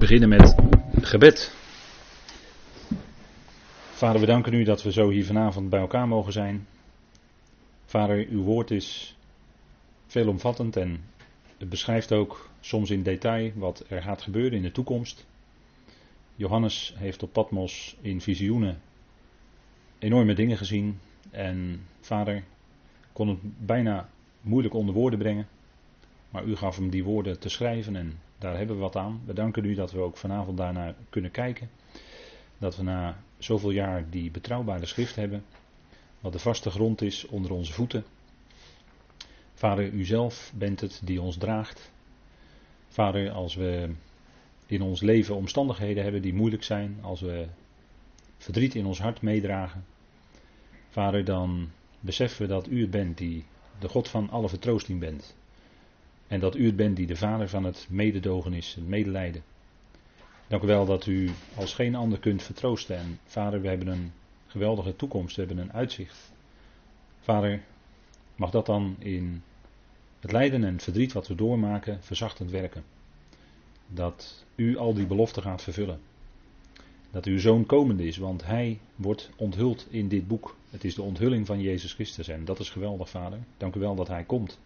beginnen met gebed. Vader, we danken u dat we zo hier vanavond bij elkaar mogen zijn. Vader, uw woord is veelomvattend en het beschrijft ook soms in detail wat er gaat gebeuren in de toekomst. Johannes heeft op Patmos in visioenen enorme dingen gezien en vader kon het bijna moeilijk onder woorden brengen. Maar u gaf hem die woorden te schrijven en daar hebben we wat aan. We danken u dat we ook vanavond daarnaar kunnen kijken. Dat we na zoveel jaar die betrouwbare schrift hebben. Wat de vaste grond is onder onze voeten. Vader, u zelf bent het die ons draagt. Vader, als we in ons leven omstandigheden hebben die moeilijk zijn, als we verdriet in ons hart meedragen, Vader, dan beseffen we dat u het bent die de God van alle vertroosting bent. En dat u het bent die de vader van het mededogen is, het medelijden. Dank u wel dat u als geen ander kunt vertroosten. En vader, we hebben een geweldige toekomst, we hebben een uitzicht. Vader, mag dat dan in het lijden en verdriet wat we doormaken verzachtend werken. Dat u al die beloften gaat vervullen. Dat uw zoon komende is, want hij wordt onthuld in dit boek. Het is de onthulling van Jezus Christus en dat is geweldig, vader. Dank u wel dat hij komt.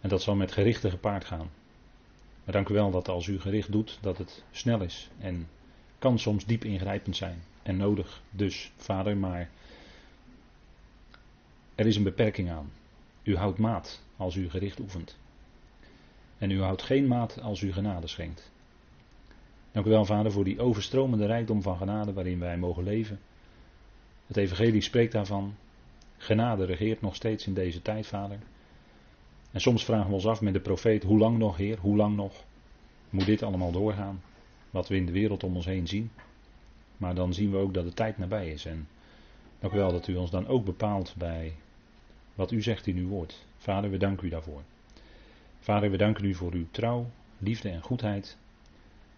En dat zal met gerichten gepaard gaan. Maar dank u wel dat als u gericht doet, dat het snel is. En kan soms diep ingrijpend zijn. En nodig dus, vader, maar er is een beperking aan. U houdt maat als u gericht oefent. En u houdt geen maat als u genade schenkt. Dank u wel, vader, voor die overstromende rijkdom van genade waarin wij mogen leven. Het Evangelie spreekt daarvan. Genade regeert nog steeds in deze tijd, vader. En soms vragen we ons af met de profeet, hoe lang nog Heer, hoe lang nog moet dit allemaal doorgaan? Wat we in de wereld om ons heen zien. Maar dan zien we ook dat de tijd nabij is. En dank u wel dat u ons dan ook bepaalt bij wat u zegt in uw woord. Vader, we danken u daarvoor. Vader, we danken u voor uw trouw, liefde en goedheid.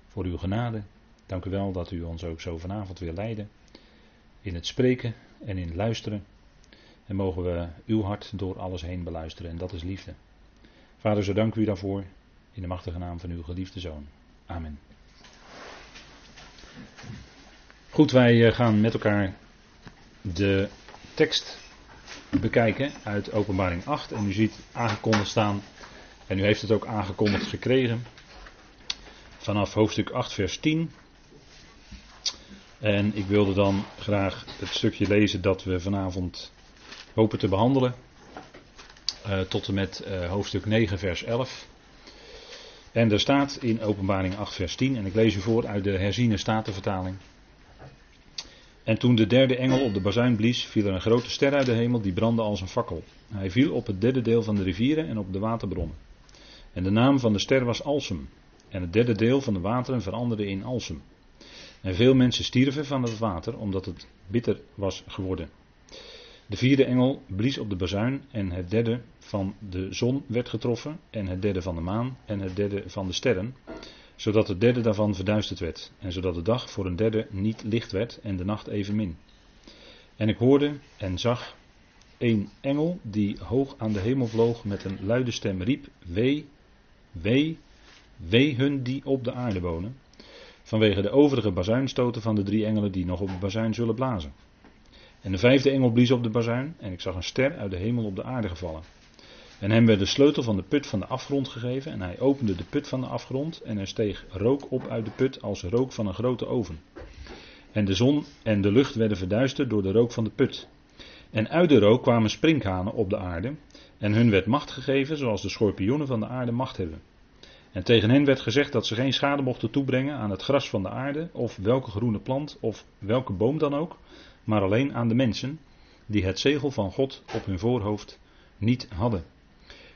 Voor uw genade. Dank u wel dat u ons ook zo vanavond wil leiden. In het spreken en in het luisteren. En mogen we uw hart door alles heen beluisteren. En dat is liefde. Vader, zo dank u daarvoor. In de machtige naam van uw geliefde zoon. Amen. Goed, wij eh, gaan met elkaar de tekst bekijken uit Openbaring 8. En u ziet aangekondigd staan. En u heeft het ook aangekondigd gekregen. Vanaf hoofdstuk 8, vers 10. En ik wilde dan graag het stukje lezen dat we vanavond hopen te behandelen. Uh, tot en met uh, hoofdstuk 9, vers 11. En er staat in Openbaring 8, vers 10, en ik lees u voor uit de herziene statenvertaling. En toen de derde engel op de bazuin blies, viel er een grote ster uit de hemel die brandde als een fakkel. Hij viel op het derde deel van de rivieren en op de waterbronnen. En de naam van de ster was Alsem. En het derde deel van de wateren veranderde in Alsem. En veel mensen stierven van het water omdat het bitter was geworden. De vierde engel blies op de bazuin en het derde van de zon werd getroffen en het derde van de maan en het derde van de sterren, zodat het derde daarvan verduisterd werd en zodat de dag voor een derde niet licht werd en de nacht evenmin. En ik hoorde en zag een engel die hoog aan de hemel vloog met een luide stem riep, wee, wee, wee hun die op de aarde wonen, vanwege de overige bazuinstoten van de drie engelen die nog op de bazuin zullen blazen. En de vijfde engel blies op de bazuin en ik zag een ster uit de hemel op de aarde gevallen. En hem werd de sleutel van de put van de afgrond gegeven en hij opende de put van de afgrond en er steeg rook op uit de put als rook van een grote oven. En de zon en de lucht werden verduisterd door de rook van de put. En uit de rook kwamen sprinkhanen op de aarde en hun werd macht gegeven zoals de schorpioenen van de aarde macht hebben. En tegen hen werd gezegd dat ze geen schade mochten toebrengen aan het gras van de aarde of welke groene plant of welke boom dan ook, maar alleen aan de mensen die het zegel van God op hun voorhoofd niet hadden.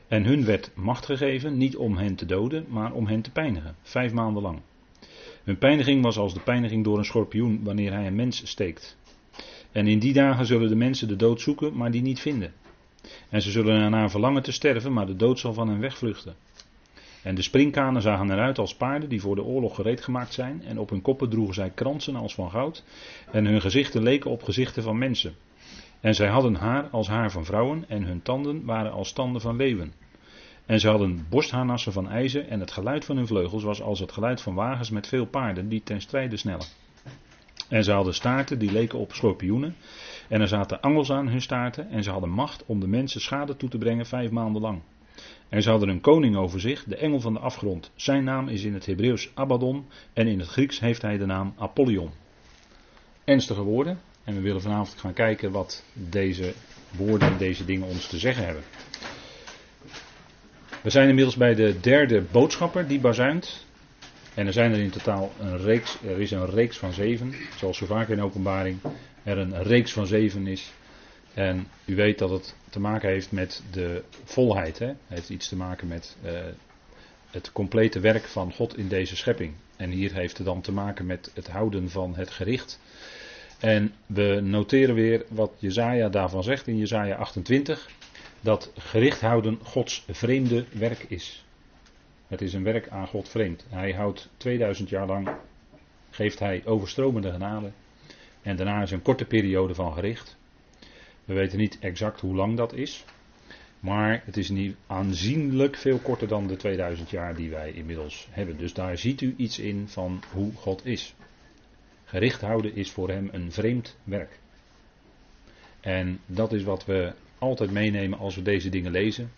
En hun werd macht gegeven, niet om hen te doden, maar om hen te pijnigen, vijf maanden lang. Hun pijniging was als de pijniging door een schorpioen wanneer hij een mens steekt. En in die dagen zullen de mensen de dood zoeken, maar die niet vinden. En ze zullen ernaar verlangen te sterven, maar de dood zal van hen wegvluchten. En de springkanen zagen eruit als paarden die voor de oorlog gereed gemaakt zijn. En op hun koppen droegen zij kransen als van goud. En hun gezichten leken op gezichten van mensen. En zij hadden haar als haar van vrouwen. En hun tanden waren als tanden van leeuwen. En ze hadden borstharnassen van ijzer en het geluid van hun vleugels was als het geluid van wagens met veel paarden die ten strijde snellen. En ze hadden staarten die leken op schorpioenen. En er zaten angels aan hun staarten en ze hadden macht om de mensen schade toe te brengen vijf maanden lang. En ze hadden een koning over zich, de engel van de afgrond. Zijn naam is in het Hebreeuws Abaddon en in het Grieks heeft hij de naam Apollyon. Ernstige woorden. En we willen vanavond gaan kijken wat deze woorden en deze dingen ons te zeggen hebben. We zijn inmiddels bij de derde boodschapper die bazuint. En er zijn er in totaal een reeks, er is een reeks van zeven, zoals zo vaak in openbaring er een reeks van zeven is. En u weet dat het te maken heeft met de volheid. Hè? Het heeft iets te maken met uh, het complete werk van God in deze schepping. En hier heeft het dan te maken met het houden van het gericht. En we noteren weer wat Jezaja daarvan zegt in Jezaja 28. Dat gericht houden Gods vreemde werk is. Het is een werk aan God vreemd. Hij houdt 2000 jaar lang, geeft hij overstromende genade. En daarna is een korte periode van gericht. We weten niet exact hoe lang dat is. Maar het is niet aanzienlijk veel korter dan de 2000 jaar die wij inmiddels hebben. Dus daar ziet u iets in van hoe God is. Gericht houden is voor hem een vreemd werk. En dat is wat we altijd meenemen als we deze dingen lezen.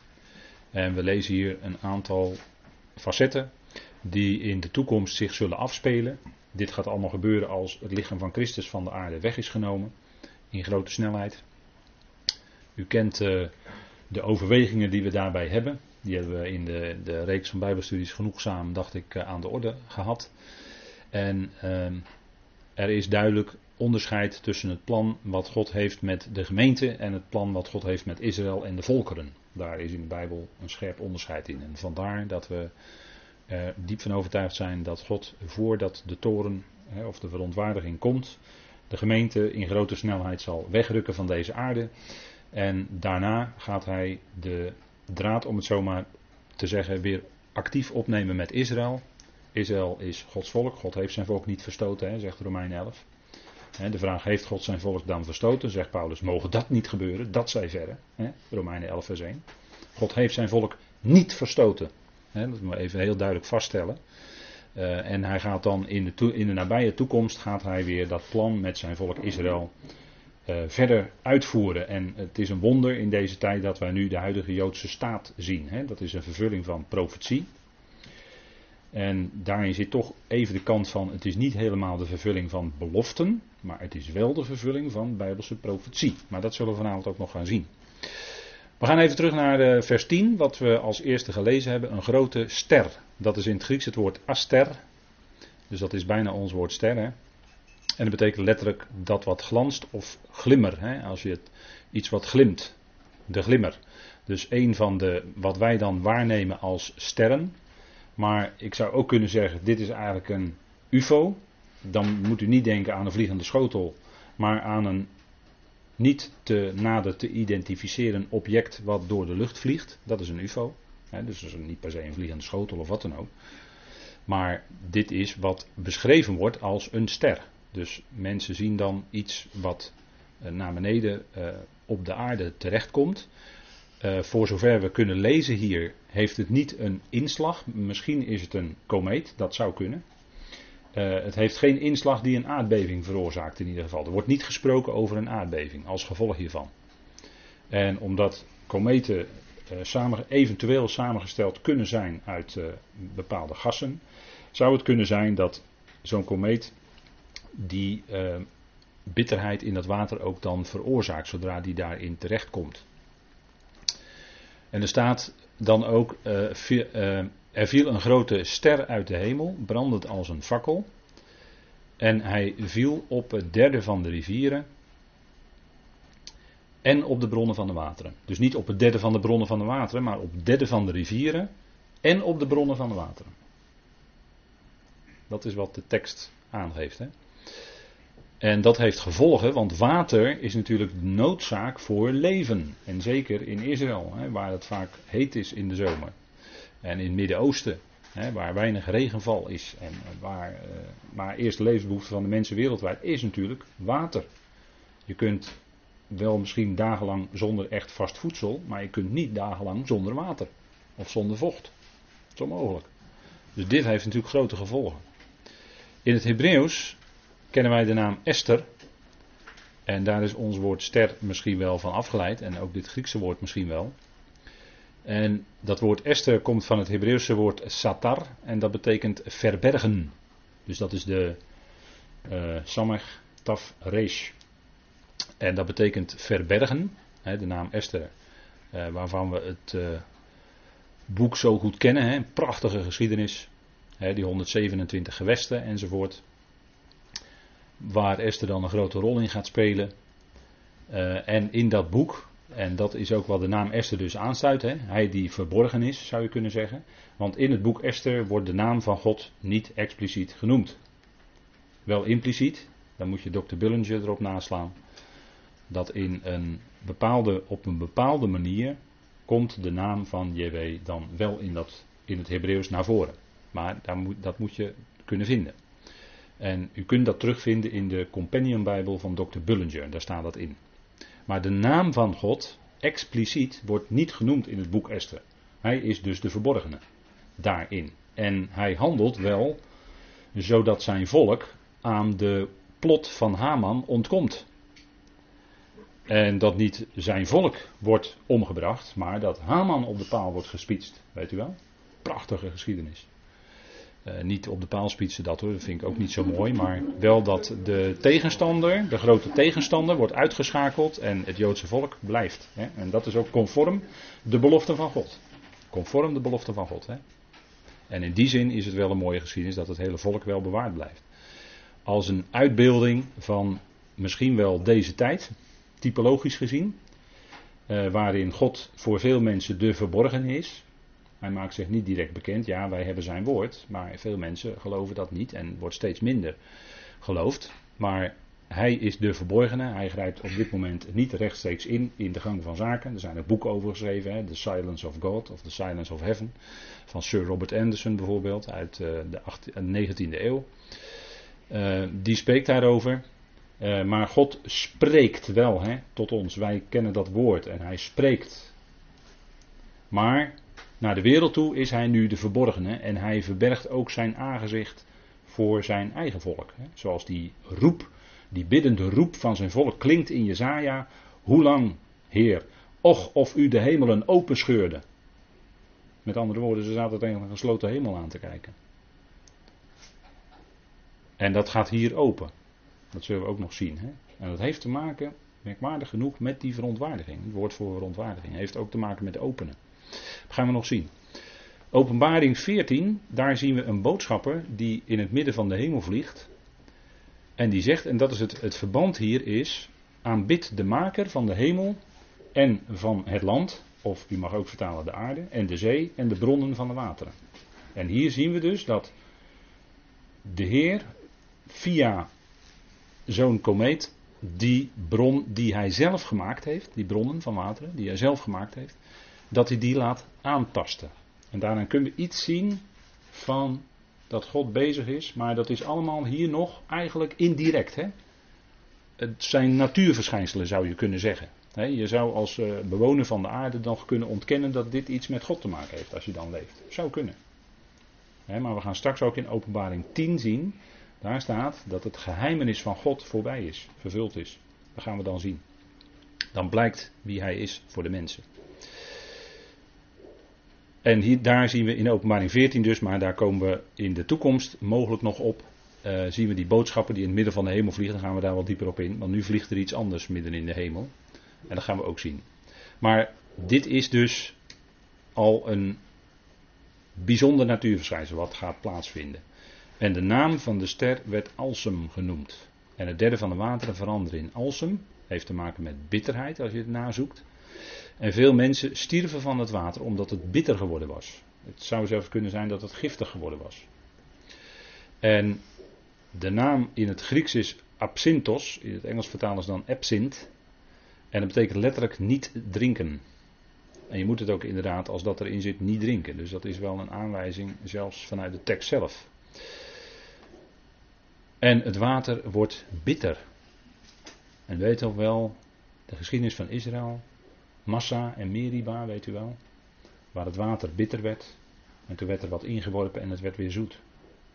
En we lezen hier een aantal facetten die in de toekomst zich zullen afspelen. Dit gaat allemaal gebeuren als het lichaam van Christus van de aarde weg is genomen. In grote snelheid. U kent uh, de overwegingen die we daarbij hebben. Die hebben we in de, de reeks van Bijbelstudies genoegzaam, dacht ik, uh, aan de orde gehad. En uh, er is duidelijk onderscheid tussen het plan wat God heeft met de gemeente en het plan wat God heeft met Israël en de volkeren. Daar is in de Bijbel een scherp onderscheid in. En vandaar dat we er diep van overtuigd zijn dat God voordat de toren of de verontwaardiging komt, de gemeente in grote snelheid zal wegrukken van deze aarde. En daarna gaat hij de draad, om het zomaar te zeggen, weer actief opnemen met Israël. Israël is Gods volk. God heeft zijn volk niet verstoten, hè, zegt Romein 11. De vraag, heeft God zijn volk dan verstoten? Zegt Paulus, mogen dat niet gebeuren? Dat zij verre. Romeinen 11 vers 1. God heeft zijn volk niet verstoten. dat moeten we even heel duidelijk vaststellen. Uh, en hij gaat dan in de, in de, nabije toekomst gaat hij weer dat plan met zijn volk Israël verder uitvoeren. En het is een wonder in deze tijd dat wij nu de huidige Joodse staat zien. Hè. Dat is een vervulling van profetie. En daarin zit toch even de kant van, het is niet helemaal de vervulling van beloften, maar het is wel de vervulling van bijbelse profetie. Maar dat zullen we vanavond ook nog gaan zien. We gaan even terug naar eh, vers 10, wat we als eerste gelezen hebben. Een grote ster. Dat is in het Grieks het woord aster. Dus dat is bijna ons woord ster. Hè? En dat betekent letterlijk dat wat glanst of glimmer. Hè? Als je iets wat glimt. De glimmer. Dus een van de, wat wij dan waarnemen als sterren. Maar ik zou ook kunnen zeggen, dit is eigenlijk een UFO. Dan moet u niet denken aan een vliegende schotel, maar aan een niet te nader te identificeren object wat door de lucht vliegt. Dat is een UFO. dus dat is niet per se een vliegende schotel of wat dan ook. Maar dit is wat beschreven wordt als een ster. Dus mensen zien dan iets wat eh, naar beneden uh, op de aarde terechtkomt. Uh, voor zover we kunnen lezen hier, heeft het niet een inslag. Misschien is het een komeet, dat zou kunnen. Het heeft geen inslag die een aardbeving veroorzaakt in ieder geval. Er wordt niet gesproken over een aardbeving als gevolg hiervan. En omdat kometen eventueel samengesteld kunnen zijn uit bepaalde gassen, zou het kunnen zijn dat zo'n komeet die bitterheid in dat water ook dan veroorzaakt zodra die daarin terechtkomt. En er staat dan ook, uh, uh, er viel een grote ster uit de hemel, brandend als een fakkel. En hij viel op het derde van de rivieren en op de bronnen van de wateren. Dus niet op het derde van de bronnen van de wateren, maar op het derde van de rivieren en op de bronnen van de wateren. Dat is wat de tekst aangeeft. Hè? En dat heeft gevolgen, want water is natuurlijk noodzaak voor leven. En zeker in Israël, hè, waar het vaak heet is in de zomer. En in het Midden-Oosten, waar weinig regenval is. En waar, uh, maar eerste levensbehoefte van de mensen wereldwijd is natuurlijk water. Je kunt wel misschien dagenlang zonder echt vast voedsel, maar je kunt niet dagenlang zonder water. of zonder vocht. Dat is onmogelijk. Dus dit heeft natuurlijk grote gevolgen. In het Hebreeuws kennen wij de naam Esther. En daar is ons woord ster misschien wel van afgeleid. En ook dit Griekse woord misschien wel. En dat woord Esther komt van het Hebreeuwse woord satar. En dat betekent verbergen. Dus dat is de uh, taf resh. En dat betekent verbergen. Hè, de naam Esther. Uh, waarvan we het uh, boek zo goed kennen. Hè, een prachtige geschiedenis. Hè, die 127 gewesten enzovoort. Waar Esther dan een grote rol in gaat spelen. en in dat boek en dat is ook wat de naam Esther dus aanstuit. Hè? Hij die verborgen is, zou je kunnen zeggen. Want in het boek Esther wordt de naam van God niet expliciet genoemd. Wel impliciet, dan moet je Dr. Bullinger erop naslaan. Dat in een bepaalde, op een bepaalde manier komt de naam van JW dan wel in, dat, in het Hebreeuws naar voren. Maar daar moet, dat moet je kunnen vinden. En u kunt dat terugvinden in de Companion Bijbel van Dr. Bullinger, daar staat dat in. Maar de naam van God, expliciet, wordt niet genoemd in het boek Esther. Hij is dus de verborgene daarin. En hij handelt wel zodat zijn volk aan de plot van Haman ontkomt. En dat niet zijn volk wordt omgebracht, maar dat Haman op de paal wordt gespietst. Weet u wel? Prachtige geschiedenis. Uh, niet op de paal spietsen dat hoor, dat vind ik ook niet zo mooi. Maar wel dat de tegenstander, de grote tegenstander, wordt uitgeschakeld en het Joodse volk blijft. Hè? En dat is ook conform de belofte van God. Conform de belofte van God. Hè? En in die zin is het wel een mooie geschiedenis dat het hele volk wel bewaard blijft. Als een uitbeelding van misschien wel deze tijd, typologisch gezien. Uh, waarin God voor veel mensen de verborgen is. Hij maakt zich niet direct bekend. Ja, wij hebben zijn woord. Maar veel mensen geloven dat niet en wordt steeds minder geloofd. Maar hij is de verborgene. Hij grijpt op dit moment niet rechtstreeks in in de gang van zaken. Er zijn ook boeken over geschreven. Hè? The Silence of God of The Silence of Heaven. Van Sir Robert Anderson bijvoorbeeld uit uh, de 18, 19e eeuw. Uh, die spreekt daarover. Maar God spreekt wel hè, tot ons. Wij kennen dat woord en hij spreekt. Maar naar de wereld toe is hij nu de verborgene en hij verbergt ook zijn aangezicht voor zijn eigen volk. Zoals die roep, die biddende roep van zijn volk klinkt in Jezaja. Hoe lang, Heer, och of u de hemelen openscheurde. Met andere woorden, ze zaten tegen een gesloten hemel aan te kijken. En dat gaat hier open. Dat zullen we ook nog zien. Hè? En dat heeft te maken, merkwaardig genoeg, met die verontwaardiging. Het woord voor verontwaardiging heeft ook te maken met openen. Dat gaan we nog zien. Openbaring 14, daar zien we een boodschapper die in het midden van de hemel vliegt. En die zegt, en dat is het, het verband hier is, aanbid de maker van de hemel en van het land, of u mag ook vertalen de aarde, en de zee en de bronnen van de wateren. En hier zien we dus dat de Heer via zo'n komeet die bron die hij zelf gemaakt heeft, die bronnen van wateren, die hij zelf gemaakt heeft, dat hij die laat aantasten. En daarna kunnen we iets zien van dat God bezig is, maar dat is allemaal hier nog eigenlijk indirect. Hè? Het zijn natuurverschijnselen zou je kunnen zeggen. Je zou als eh, bewoner van de aarde nog kunnen ontkennen dat dit iets met God te maken heeft als je dan leeft. Zou kunnen. Maar we gaan straks ook in openbaring 10 zien. Daar staat dat het geheimenis van God voorbij is, vervuld is. Dat gaan we dan zien. Dan blijkt wie hij is voor de mensen. En hier, daar zien we in openbaring 14 dus, maar daar komen we in de toekomst mogelijk nog op. Uh, zien we die boodschappen die in het midden van de hemel vliegen, dan gaan we daar wel dieper op in. Want nu vliegt er iets anders midden in de hemel. En dat gaan we ook zien. Maar dit is dus al een bijzonder natuurverschijnsel wat gaat plaatsvinden. En de naam van de ster werd Alsem genoemd. En het derde van de wateren veranderde in Alsem. Heeft te maken met bitterheid als je het nazoekt. En veel mensen stierven van het water omdat het bitter geworden was. Het zou zelfs kunnen zijn dat het giftig geworden was. En de naam in het Grieks is absinthos, in het Engels vertalen ze dan absint. En dat betekent letterlijk niet drinken. En je moet het ook inderdaad, als dat erin zit, niet drinken. Dus dat is wel een aanwijzing, zelfs vanuit de tekst zelf. En het water wordt bitter. En weet ook wel, de geschiedenis van Israël, Massa en Meriba, weet u wel. waar het water bitter werd. En toen werd er wat ingeworpen en het werd weer zoet.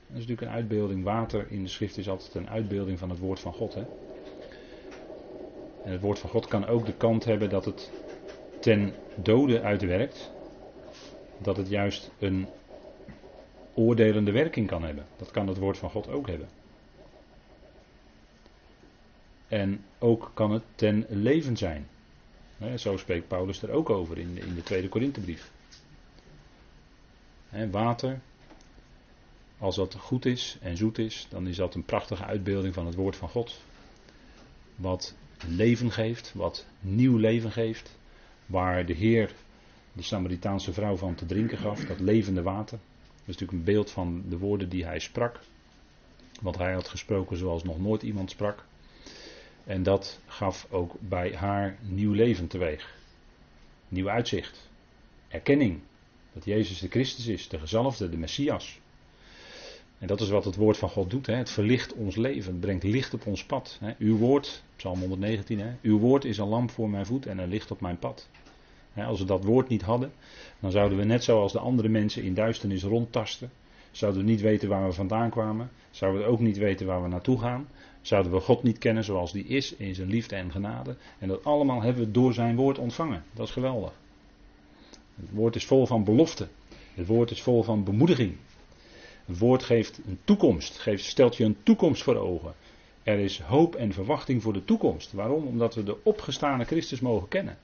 Dat is natuurlijk een uitbeelding. Water in de schrift is altijd een uitbeelding van het woord van God. Hè? En het woord van God kan ook de kant hebben dat het ten dode uitwerkt. Dat het juist een oordelende werking kan hebben. Dat kan het woord van God ook hebben. En ook kan het ten leven zijn. Zo spreekt Paulus er ook over in de, in de tweede Korinthebrief. Water, als dat goed is en zoet is, dan is dat een prachtige uitbeelding van het woord van God. Wat leven geeft, wat nieuw leven geeft. Waar de Heer de Samaritaanse vrouw van te drinken gaf, dat levende water. Dat is natuurlijk een beeld van de woorden die hij sprak. Want hij had gesproken zoals nog nooit iemand sprak. En dat gaf ook bij haar nieuw leven teweeg. Nieuw uitzicht. Erkenning. Dat Jezus de Christus is, de gezalfde, de Messias. En dat is wat het woord van God doet. Hè. Het verlicht ons leven, het brengt licht op ons pad. Hè. Uw woord, Psalm 119, hè. uw woord is een lamp voor mijn voet en een licht op mijn pad. Als we dat woord niet hadden, dan zouden we net zoals de andere mensen in duisternis rondtasten. Zouden we niet weten waar we vandaan kwamen. Zouden we ook niet weten waar we naartoe gaan. Zouden we God niet kennen zoals die is in zijn liefde en genade. En dat allemaal hebben we door zijn woord ontvangen. Dat is geweldig. Het woord is vol van belofte. Het woord is vol van bemoediging. Het woord geeft een toekomst, geeft, stelt je een toekomst voor ogen. Er is hoop en verwachting voor de toekomst. Waarom? Omdat we de opgestane Christus mogen kennen.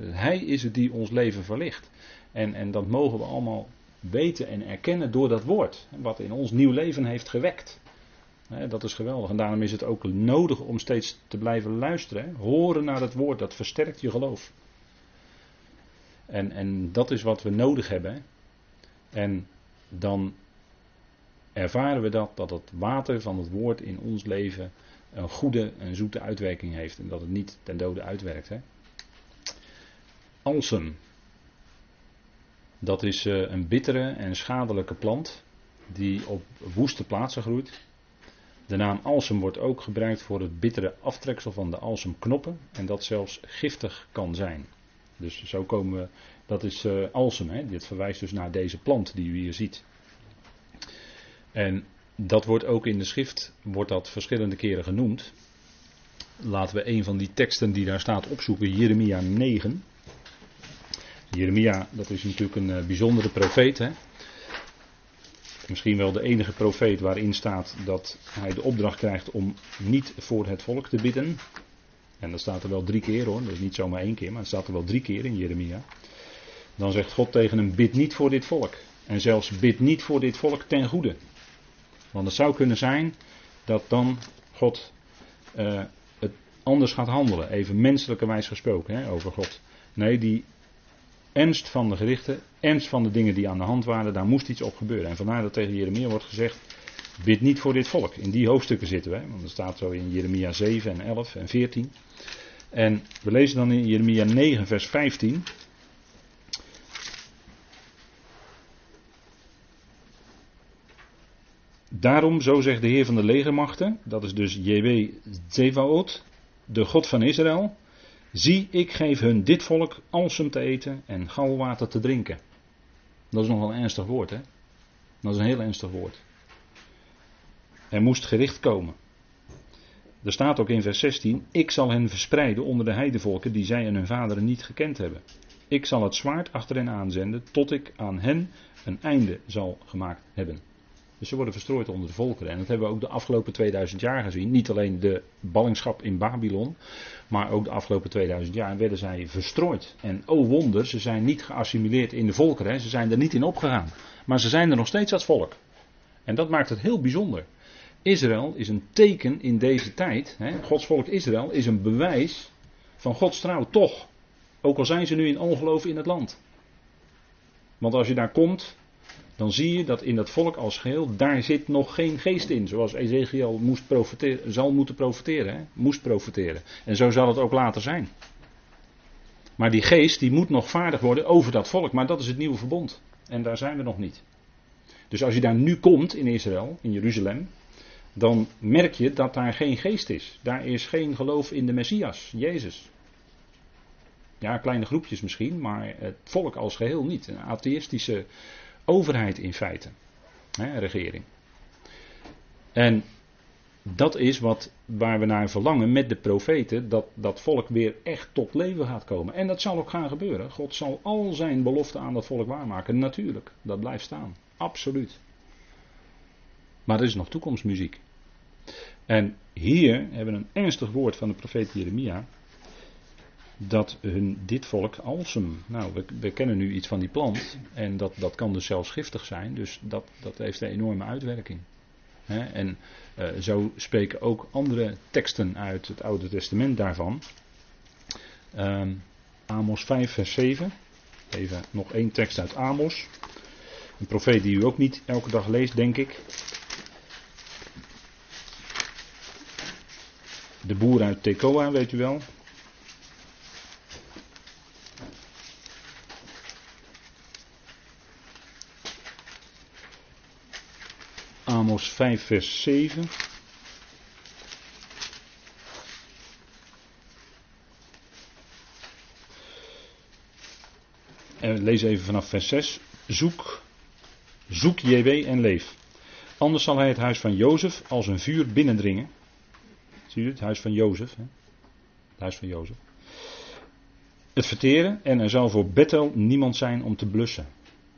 Hij is het die ons leven verlicht. En, en dat mogen we allemaal weten en erkennen door dat woord. Wat in ons nieuw leven heeft gewekt. Dat is geweldig. En daarom is het ook nodig om steeds te blijven luisteren. Horen naar het woord, dat versterkt je geloof. En, en dat is wat we nodig hebben. En dan ervaren we dat, dat het water van het woord in ons leven een goede en zoete uitwerking heeft. En dat het niet ten dode uitwerkt. Hè? Alsem. Dat is eh, een bittere en schadelijke plant die op woeste plaatsen groeit. De naam alsem wordt ook gebruikt voor het bittere aftreksel van de alsemknoppen en dat zelfs giftig kan zijn. Dus zo komen we, dat is uh, alsem, hè? dit verwijst dus naar deze plant die u hier ziet. En dat wordt ook in de schrift, wordt dat verschillende keren genoemd. Laten we een van die teksten die daar staat opzoeken, Jeremia 9. Jeremia, dat is natuurlijk een uh, bijzondere profeet. Hè? Misschien wel de enige profeet waarin staat dat hij de opdracht krijgt om niet voor het volk te bidden. En dat staat er wel drie keer hoor, dat is niet zomaar één keer, maar het staat er wel drie keer in Jeremia. Dan zegt God tegen hem: bid niet voor dit volk. En zelfs bid niet voor dit volk ten goede. Want het zou kunnen zijn dat dan God uh, het anders gaat handelen. Even menselijkerwijs gesproken hè, over God. Nee, die ernst van de gerichten, ernst van de dingen die aan de hand waren, daar moest iets op gebeuren. En vandaar dat tegen Jeremia wordt gezegd, bid niet voor dit volk. In die hoofdstukken zitten we, want dat staat zo in Jeremia 7 en 11 en 14. En we lezen dan in Jeremia 9 vers 15. Daarom, zo zegt de Heer van de legermachten, dat is dus JW Zevaot, de God van Israël. Zie, ik geef hun dit volk alsem te eten en galwater te drinken. Dat is nogal een ernstig woord, hè? Dat is een heel ernstig woord. Er moest gericht komen. Er staat ook in vers 16: Ik zal hen verspreiden onder de heidevolken die zij en hun vaderen niet gekend hebben. Ik zal het zwaard achter hen aanzenden tot ik aan hen een einde zal gemaakt hebben. Dus ze worden verstrooid onder de volkeren. En dat hebben we ook de afgelopen 2000 jaar gezien. Niet alleen de ballingschap in Babylon, maar ook de afgelopen 2000 jaar werden zij verstrooid. En oh wonder, ze zijn niet geassimileerd in de volkeren. Ze zijn er niet in opgegaan. Maar ze zijn er nog steeds als volk. En dat maakt het heel bijzonder. Israël is een teken in deze tijd. Hè, Gods volk Israël is een bewijs van Gods trouw, toch. Ook al zijn ze nu in ongeloof in het land. Want als je daar komt, dan zie je dat in dat volk als geheel, daar zit nog geen geest in. Zoals Ezekiel moest zal moeten profiteren. Hè? Moest profiteren. En zo zal het ook later zijn. Maar die geest die moet nog vaardig worden over dat volk. Maar dat is het nieuwe verbond. En daar zijn we nog niet. Dus als je daar nu komt in Israël, in Jeruzalem, dan merk je dat daar geen geest is. Daar is geen geloof in de Messias, Jezus. Ja, kleine groepjes misschien, maar het volk als geheel niet. Een atheïstische overheid in feite. Hè, regering. En dat is wat, waar we naar verlangen met de profeten, dat dat volk weer echt tot leven gaat komen. En dat zal ook gaan gebeuren. God zal al zijn beloften aan dat volk waarmaken. Natuurlijk, dat blijft staan. Absoluut. Maar er is nog toekomstmuziek. En hier hebben we een ernstig woord van de profeet Jeremia. Dat hun, dit volk alsem. Nou, we, we, kennen nu iets van die plant. En dat, dat kan dus zelfs giftig zijn. Dus dat, dat heeft een enorme uitwerking. en uh, zo spreken ook andere teksten uit het Oude Testament daarvan. Um, Amos 5, vers 7. Even nog één tekst uit Amos. Een profeet die u ook niet elke dag leest, denk ik. De boer uit Tekoa, weet u wel. Amos 5, vers 7. En lees even vanaf vers 6. Zoek, zoek JW en leef. Anders zal hij het huis van Jozef als een vuur binnendringen. Zie je het? Huis van Jozef. Hè? Het huis van Jozef. Het verteren en er zal voor Bethel niemand zijn om te blussen.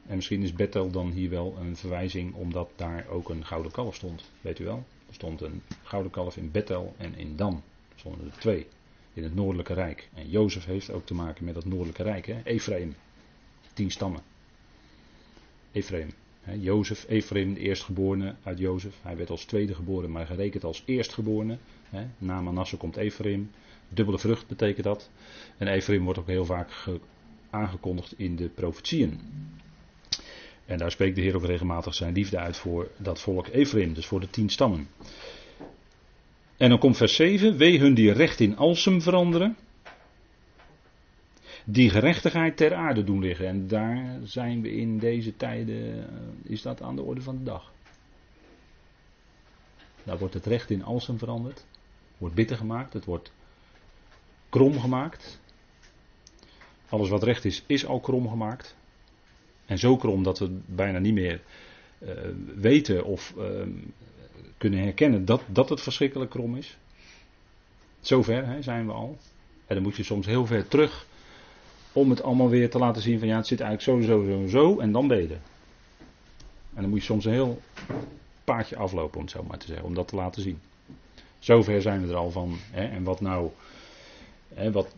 En misschien is Bethel dan hier wel een verwijzing omdat daar ook een gouden kalf stond. Weet u wel? Er stond een gouden kalf in Bethel en in Dan. Er stonden er twee. In het noordelijke rijk. En Jozef heeft ook te maken met dat noordelijke rijk. Hè? Ephraim. Tien stammen. Ephraim. He, Jozef, Ephraim, de eerstgeborene uit Jozef. Hij werd als tweede geboren, maar gerekend als eerstgeborene. He, na Manasse komt Ephraim. Dubbele vrucht betekent dat. En Ephraim wordt ook heel vaak aangekondigd in de profetieën. En daar spreekt de Heer ook regelmatig zijn liefde uit voor dat volk Ephraim, dus voor de tien stammen. En dan komt vers 7, wee hun die recht in Alsem veranderen, die gerechtigheid ter aarde doen liggen. En daar zijn we in deze tijden, eh, is dat aan de orde van de dag. Daar wordt het recht in Alsem veranderd, wordt bitter gemaakt, het wordt krom gemaakt. Alles wat recht is, is al krom gemaakt. En zo krom dat we bijna niet meer uh, weten of uh, kunnen herkennen dat, dat het verschrikkelijk krom is. Zover hè, zijn we al. En dan moet je soms heel ver terug om het allemaal weer te laten zien van ja, het zit eigenlijk zo, zo, zo, zo en dan er. En dan moet je soms een heel paadje aflopen, om het zo maar te zeggen, om dat te laten zien. Zover zijn we er al van. Hè, en wat nou, hè, wat,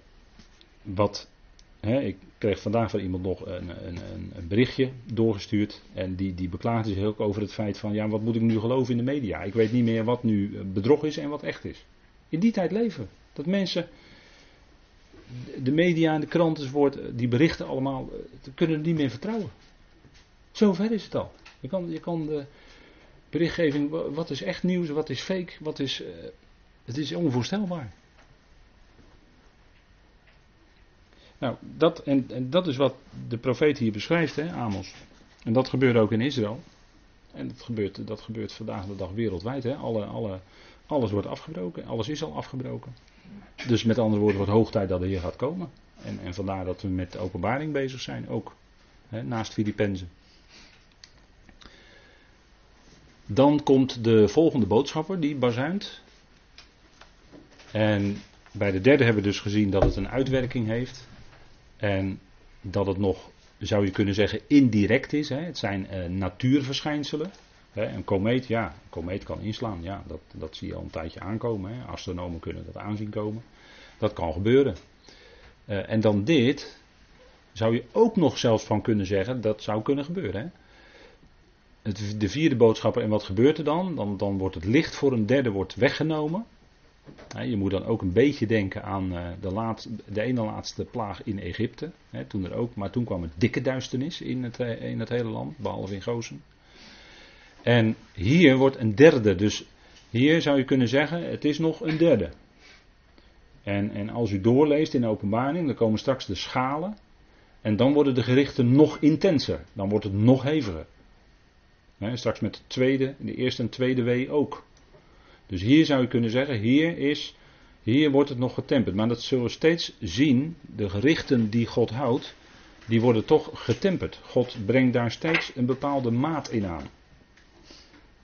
wat ik kreeg vandaag van iemand nog een, een, een, berichtje doorgestuurd. En die, die beklaagde zich ook over het feit van: ja, wat moet ik nu geloven in de media? Ik weet niet meer wat nu bedrog is en wat echt is. In die tijd leven. Dat mensen. De media en de kranten enzovoort, die berichten allemaal. kunnen niet meer vertrouwen. Zover is het al. Je kan, je kan de berichtgeving. Wat is echt nieuws, wat is fake, wat is. het is onvoorstelbaar. Nou, dat, en, dat is wat de profeet hier beschrijft, hè, Amos. En dat gebeurt ook in Israël. En dat gebeurt, dat gebeurt vandaag de dag wereldwijd. Hè. Alle, alle, alles wordt afgebroken, alles is al afgebroken. Dus met andere woorden, wordt hoog tijd dat er hier gaat komen. En, en vandaar dat we met de openbaring bezig zijn, ook hè, naast Filippenzen. Dan komt de volgende boodschapper, die bazuint. En bij de derde hebben we dus gezien dat het een uitwerking heeft. En dat het nog, zou je kunnen zeggen, indirect is. Hè. Het zijn uh, natuurverschijnselen. Hè. Een komeet, ja, een komeet kan inslaan. Ja, dat, dat zie je al een tijdje aankomen. Hè. Astronomen kunnen dat aanzien komen. Dat kan gebeuren. Uh, en dan dit, zou je ook nog zelfs van kunnen zeggen, dat zou kunnen gebeuren. Hè. Het, de vierde boodschapper, en wat gebeurt er dan? dan? Dan wordt het licht voor een derde wordt weggenomen. Je moet dan ook een beetje denken aan eh, de, de ene laatste plaag in Egypte. Toen er ook, maar toen kwam een dikke duisternis in het, eh, in het hele land, behalve in Gozen. En hier wordt een derde, dus hier zou je kunnen zeggen, het is nog een derde. En, en als u doorleest in de openbaring, dan komen straks de schalen. En dan worden de gerichten nog intenser. Dan wordt het nog heviger. straks met de tweede, de eerste en tweede wee ook. Dus hier zou je kunnen zeggen, hier is Hier wordt het nog getemperd, maar dat zullen we steeds zien. De gerichten die God houdt, die worden toch getemperd. God brengt daar steeds een bepaalde maat in aan.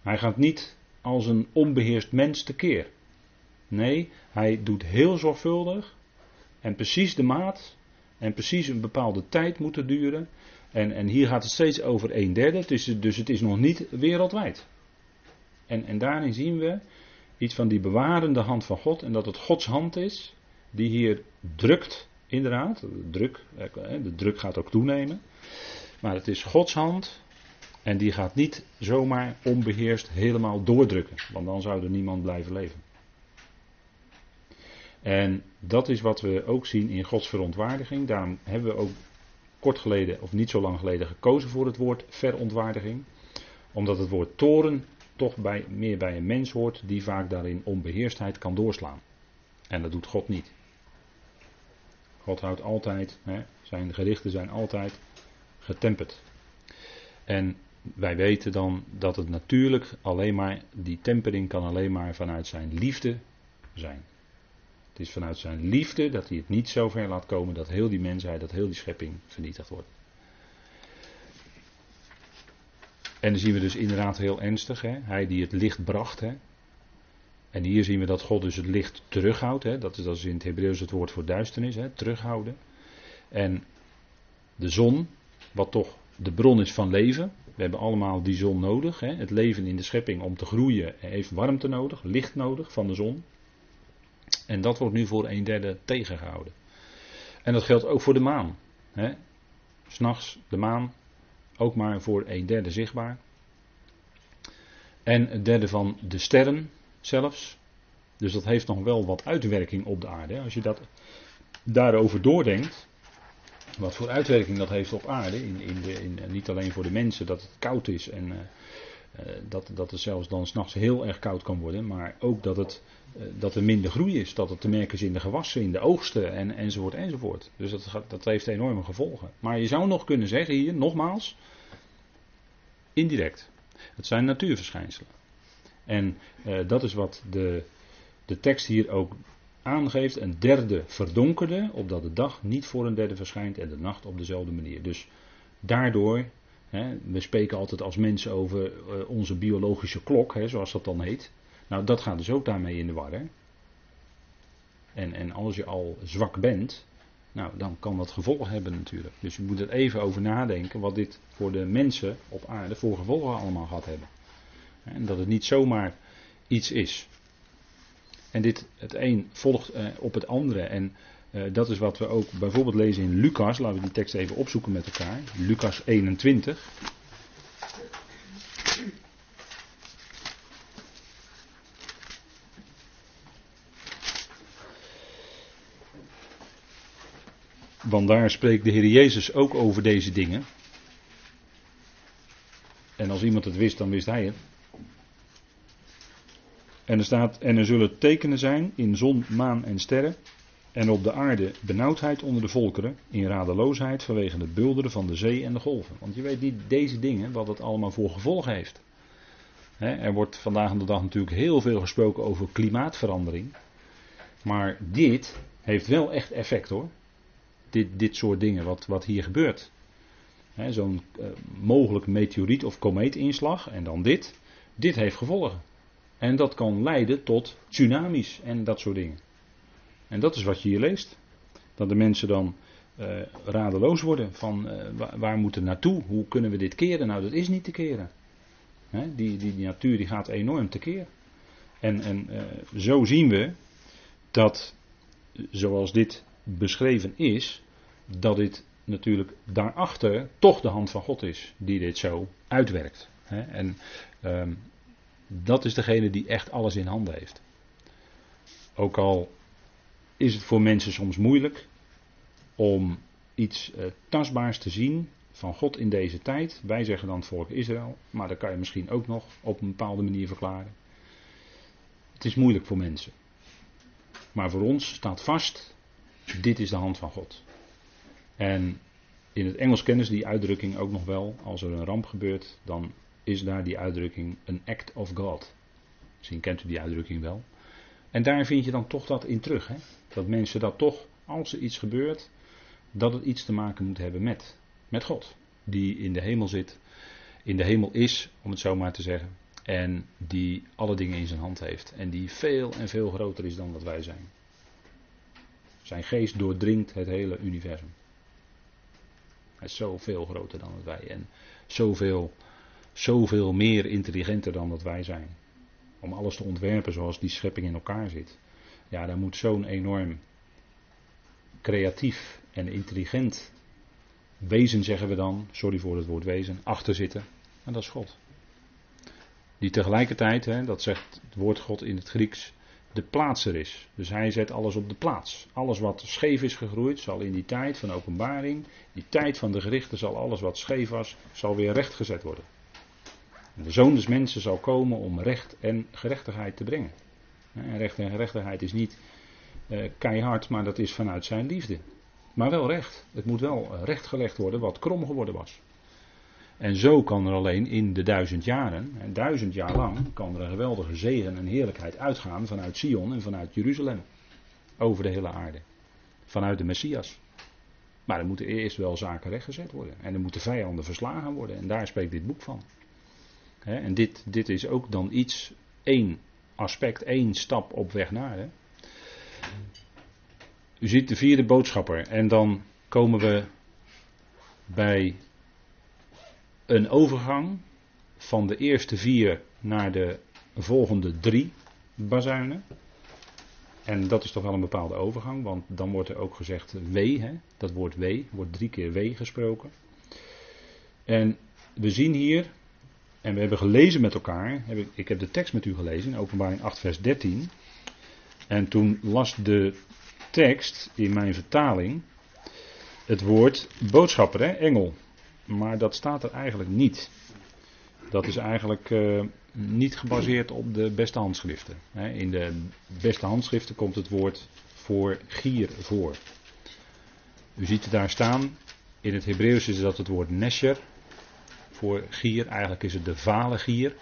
Hij gaat niet als een onbeheerst mens tekeer. Nee, hij doet heel zorgvuldig en precies de maat en precies een bepaalde tijd moet het duren. En, en hier gaat het steeds over een derde, dus, dus het is nog niet wereldwijd. En, en daarin zien we iets van die bewarende hand van God en dat het Gods hand is die hier drukt, inderdaad. De druk, de druk gaat ook toenemen. Maar het is Gods hand en die gaat niet zomaar onbeheerst helemaal doordrukken, want dan zou er niemand blijven leven. En dat is wat we ook zien in Gods verontwaardiging. Daarom hebben we ook kort geleden, of niet zo lang geleden, gekozen voor het woord verontwaardiging. Omdat het woord toren toch bij, meer bij een mens hoort die vaak daarin onbeheerstheid kan doorslaan. En dat doet God niet. God houdt altijd, hè, zijn gerichten zijn altijd getemperd. En wij weten dan dat het natuurlijk alleen maar, die tempering kan alleen maar vanuit zijn liefde zijn. Het is vanuit zijn liefde dat hij het niet zo ver laat komen dat heel die mensheid, dat heel die schepping vernietigd wordt. En dan zien we dus inderdaad heel ernstig, hè? hij die het licht bracht. Hè? En hier zien we dat God dus het licht terughoudt. Hè? Dat, is, dat in het Hebreeuws het woord voor duisternis, hè? terughouden. En de zon, wat toch de bron is van leven. We hebben allemaal die zon nodig. Hè? Het leven in de schepping om te groeien heeft warmte nodig, licht nodig van de zon. En dat wordt nu voor een derde tegengehouden. En dat geldt ook voor de maan. S'nachts de maan ook maar voor een derde zichtbaar. En een derde van de sterren zelfs. Dus dat heeft nog wel wat uitwerking op de aarde. Als je dat daarover doordenkt, wat voor uitwerking dat heeft op aarde, in, in in, niet alleen voor de mensen dat het koud is en uh, dat, dat het zelfs dan s'nachts heel erg koud kan worden, maar ook dat, het, dat er minder groei is, dat het te merken is in de gewassen, in de oogsten en, enzovoort enzovoort. Dus dat, dat heeft enorme gevolgen. Maar je zou nog kunnen zeggen hier, nogmaals, indirect. Het zijn natuurverschijnselen. En dat is wat de, de tekst hier ook aangeeft, een derde verdonkerde, opdat de dag niet voor een derde verschijnt en de nacht op dezelfde manier. Dus daardoor, hè, we spreken altijd als mensen over uh, onze biologische klok, hè, zoals dat dan heet. Nou, dat gaat dus ook daarmee in de war. Hè. En, en als je al zwak bent, nou, dan kan dat gevolgen hebben natuurlijk. Dus je moet er even over nadenken wat dit voor de mensen op aarde voor gevolgen allemaal gaat hebben. En dat het niet zomaar iets is. En dit, het een volgt eh, op het andere. En eh, dat is wat we ook bijvoorbeeld lezen in Lucas. Laten we die tekst even opzoeken met elkaar. Lucas 21. Want daar spreekt de Heer Jezus ook over deze dingen. En als iemand het wist, dan wist hij het. En er staat, en er zullen tekenen zijn in zon, maan en sterren. En op de aarde benauwdheid onder de volkeren, in radeloosheid vanwege het bulderen van de zee en de golven. Want je weet niet deze dingen, wat het allemaal voor gevolgen heeft. er wordt vandaag de dag natuurlijk heel veel gesproken over klimaatverandering. Maar dit heeft wel echt effect hoor. Dit, dit soort dingen, wat, wat hier gebeurt. Zo'n uh, mogelijk meteoriet of komeetinslag en dan dit. Dit heeft gevolgen. En dat kan leiden tot tsunamis en dat soort dingen. En dat is wat je hier leest. Dat de mensen dan uh, radeloos worden van uh, waar, moeten we naartoe? Hoe kunnen we dit keren? Nou, dat is niet te keren. die, die, natuur die gaat enorm tekeer. En, en zo zien we dat, zoals dit beschreven is, dat dit natuurlijk daarachter toch de hand van God is die dit zo uitwerkt. En um, dat is degene die echt alles in handen heeft. Ook al is het voor mensen soms moeilijk om iets uh, tastbaars te zien van God in deze tijd. Wij zeggen dan het volk Israël, maar dat kan je misschien ook nog op een bepaalde manier verklaren. Het is moeilijk voor mensen. Maar voor ons staat vast, dit is de hand van God. En in het Engels kennen ze die uitdrukking ook nog wel. Als er een ramp gebeurt, dan is daar die uitdrukking een act of God. Misschien kent u die uitdrukking wel. En daar vind je dan toch dat in terug. Hè? Dat mensen dat toch, als er iets gebeurt, dat het iets te maken moet hebben met, met God. Die in de hemel zit, in de hemel is, om het zo maar te zeggen. En die alle dingen in zijn hand heeft. En die veel en veel groter is dan dat wij zijn. Zijn geest doordringt het hele universum. Hij is zoveel groter dan dat wij. En zoveel, zoveel meer intelligenter dan dat wij zijn. Om alles te ontwerpen zoals die schepping in elkaar zit. Ja, daar moet zo'n enorm creatief en intelligent wezen, zeggen we dan, sorry voor het woord wezen, achter zitten. En dat is God. Die tegelijkertijd, hè, dat zegt het woord God in het Grieks, de plaatser is. Dus hij zet alles op de plaats. Alles wat scheef is gegroeid, zal in die tijd van openbaring, die tijd van de gerichten, zal alles wat scheef was, zal weer rechtgezet worden. En de zoon des mensen zal komen om recht en gerechtigheid te brengen. En recht en gerechtigheid is niet eh, keihard, maar dat is vanuit zijn liefde. Maar wel recht. Het moet wel rechtgelegd worden wat krom geworden was. En zo kan er alleen in de duizend jaren, en duizend jaar lang, kan er een geweldige zegen en heerlijkheid uitgaan vanuit Sion en vanuit Jeruzalem. Over de hele aarde. Vanuit de Messias. Maar er moeten eerst wel zaken rechtgezet worden. En er moeten vijanden verslagen worden. En daar spreekt dit boek van. en dit, dit is ook dan iets, één aspect, één stap op weg naar. U ziet de vierde boodschapper. En dan komen we bij een overgang van de eerste vier naar de volgende drie bazuinen. En dat is toch wel een bepaalde overgang, want dan wordt er ook gezegd wee, hè? dat woord wee, wordt drie keer wee gesproken. En we zien hier, en we hebben gelezen met elkaar, heb ik, ik heb de tekst met u gelezen, openbaring 8 vers 13. En toen las de tekst in mijn vertaling het woord boodschapper, hè, engel. Maar dat staat er eigenlijk niet. Dat is eigenlijk uh, niet gebaseerd op de beste handschriften. In de beste handschriften komt het woord voor gier voor. U ziet het daar staan. In het Hebreeuws is dat het woord nesher. Voor gier. Eigenlijk is het de vale gier.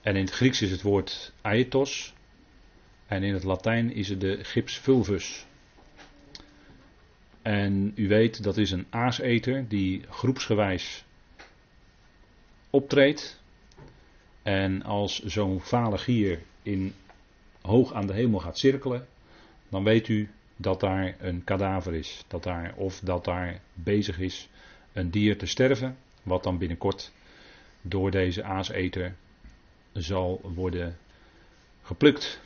En in het Grieks is het woord aetos. En in het Latijn is het de gips vulvus. En u weet, dat is een aaseter die groepsgewijs optreedt. En als zo'n vale gier in, hoog aan de hemel gaat cirkelen, dan weet u dat daar een kadaver is. Dat daar, of dat daar bezig is een dier te sterven, wat dan binnenkort door deze aaseter zal worden geplukt.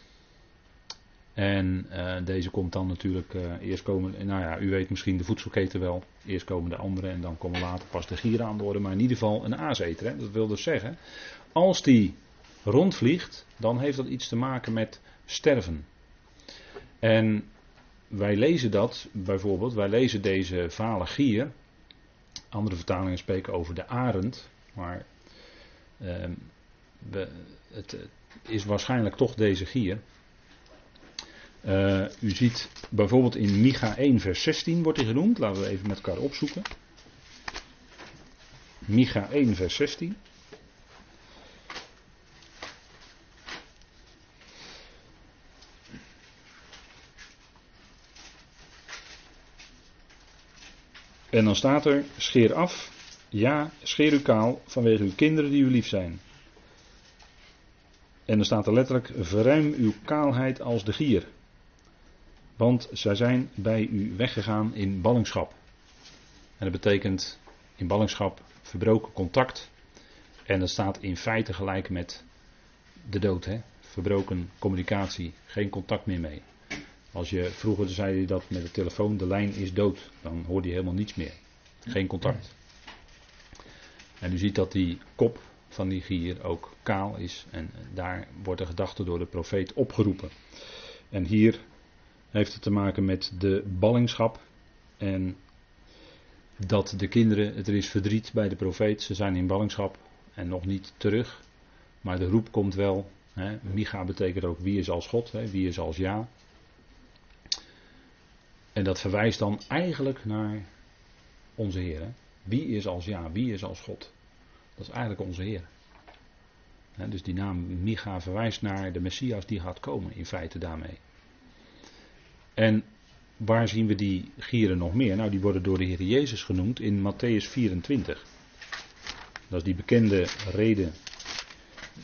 En uh, deze komt dan natuurlijk uh, eerst komen, nou ja, u weet misschien de voedselketen wel. Eerst komen de andere en dan komen later pas de gieren aan de orde. Maar in ieder geval een aaseter. Hè? Dat wil dus zeggen, als die rondvliegt, dan heeft dat iets te maken met sterven. En wij lezen dat bijvoorbeeld, wij lezen deze vale gier. Andere vertalingen spreken over de arend. Maar uh, we, het is waarschijnlijk toch deze gier. Uh, u ziet bijvoorbeeld in Micha 1 vers 16 wordt hij genoemd. Laten we even met elkaar opzoeken. Micha 1 vers 16. En dan staat er, scheer af, ja, scheer u kaal vanwege uw kinderen die u lief zijn. En dan staat er letterlijk, verruim uw kaalheid als de gier. Want zij zijn bij u weggegaan in ballingschap. En dat betekent in ballingschap verbroken contact. En dat staat in feite gelijk met de dood. Hè? Verbroken communicatie, geen contact meer mee. Als je vroeger zei je dat met de telefoon, de lijn is dood, dan hoorde je helemaal niets meer. Geen contact. En u ziet dat die kop van die gier ook kaal is. En daar wordt de gedachte door de profeet opgeroepen. En hier heeft het te maken met de ballingschap. En dat de kinderen, er is verdriet bij de profeet, ze zijn in ballingschap en nog niet terug. Maar de roep komt wel. Hè. Micha betekent ook wie is als God, hè, wie is als ja. En dat verwijst dan eigenlijk naar onze Heer. Wie is als ja, wie is als God? Dat is eigenlijk onze Heer. dus die naam Micha verwijst naar de Messias die gaat komen, in feite daarmee. En waar zien we die gieren nog meer? Nou, die worden door de Heer Jezus genoemd in Matthäus 24. Dat is die bekende reden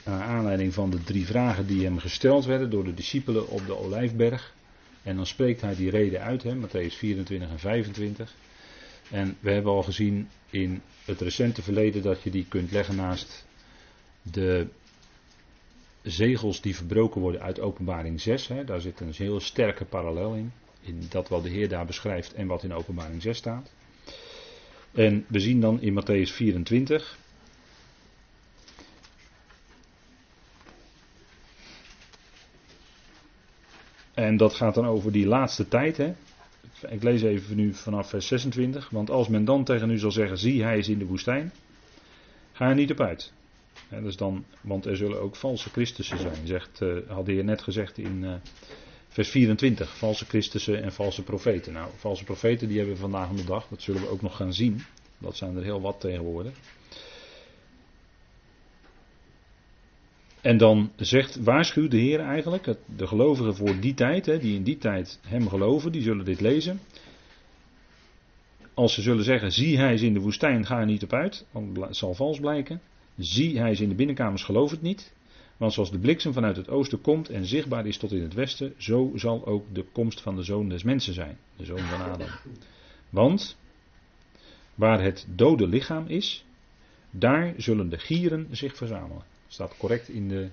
naar aanleiding van de drie vragen die hem gesteld werden door de discipelen op de Olijfberg. En dan spreekt hij die reden uit, hè, Matthäus 24 en 25. En we hebben al gezien in het recente verleden dat je die kunt leggen naast de zegels die verbroken worden uit Openbaring 6. Hè, daar zit een heel sterke parallel in. In dat wat de Heer daar beschrijft en wat in Openbaring 6 staat. En we zien dan in Matthäus 24. En dat gaat dan over die laatste tijd. Hè. Ik lees even nu vanaf vers 26. Want als men dan tegen u zal zeggen: Zie, hij is in de woestijn. Ga er niet op uit. Dus dan, want er zullen ook valse Christussen zijn, zegt, uh, had de heer net gezegd in uh, vers 24. Valse Christussen en valse profeten. Nou, valse profeten die hebben we vandaag aan de dag, dat zullen we ook nog gaan zien. Dat zijn er heel wat tegenwoordig. En dan zegt, waarschuwt de Heer eigenlijk, de gelovigen voor die tijd, hè, die in die tijd hem geloven, die zullen dit lezen. Als ze zullen zeggen, zie hij is in de woestijn, ga er niet op uit, want het zal vals blijken. Zie, hij is in de binnenkamers, geloof het niet. Want zoals de bliksem vanuit het oosten komt en zichtbaar is tot in het westen, zo zal ook de komst van de zoon des mensen zijn, de zoon van Adam. Want waar het dode lichaam is, daar zullen de gieren zich verzamelen. Staat correct in de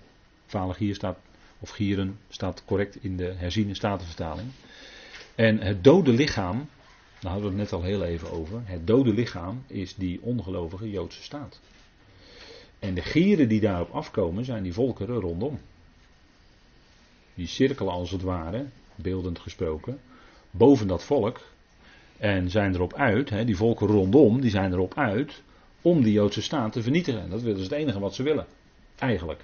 vale gier staat, of gieren staat correct in de herziene statenvertaling. En het dode lichaam, daar hadden we het net al heel even over. Het dode lichaam is die ongelovige Joodse staat. En de gieren die daarop afkomen zijn die volkeren rondom. Die cirkelen als het ware, beeldend gesproken, boven dat volk. En zijn erop uit, hè, die volken rondom, die zijn erop uit om die Joodse staat te vernietigen. Dat is het enige wat ze willen. Eigenlijk.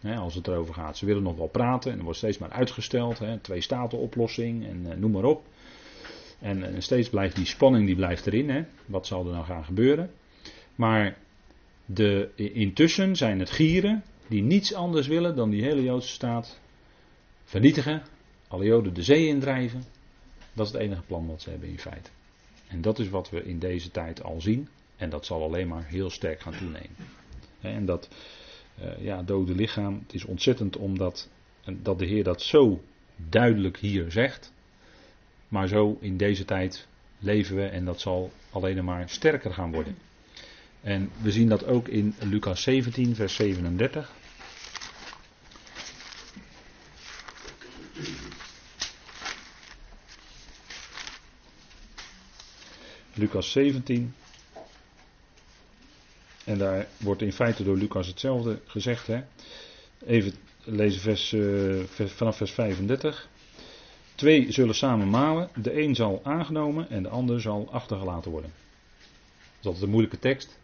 Hè, als het erover gaat. Ze willen nog wel praten en er wordt steeds maar uitgesteld. Hè, twee staten oplossing en eh, noem maar op. En, en, steeds blijft die spanning die blijft erin. Hè. Wat zal er nou gaan gebeuren? Maar de, intussen zijn het gieren die niets anders willen dan die hele Joodse staat vernietigen, alle Joden de zee indrijven. Dat is het enige plan wat ze hebben in feite. En dat is wat we in deze tijd al zien. En dat zal alleen maar heel sterk gaan toenemen. En dat uh, ja, dode lichaam, het is ontzettend omdat dat de Heer dat zo duidelijk hier zegt. Maar zo in deze tijd leven we en dat zal alleen maar sterker gaan worden. En we zien dat ook in Lucas 17, vers 37. Lucas 17. En daar wordt in feite door Lucas hetzelfde gezegd. Hè? Even lezen vers, uh, vanaf vers 35. Twee zullen samen malen. De een zal aangenomen en de ander zal achtergelaten worden. Dat is altijd een moeilijke tekst.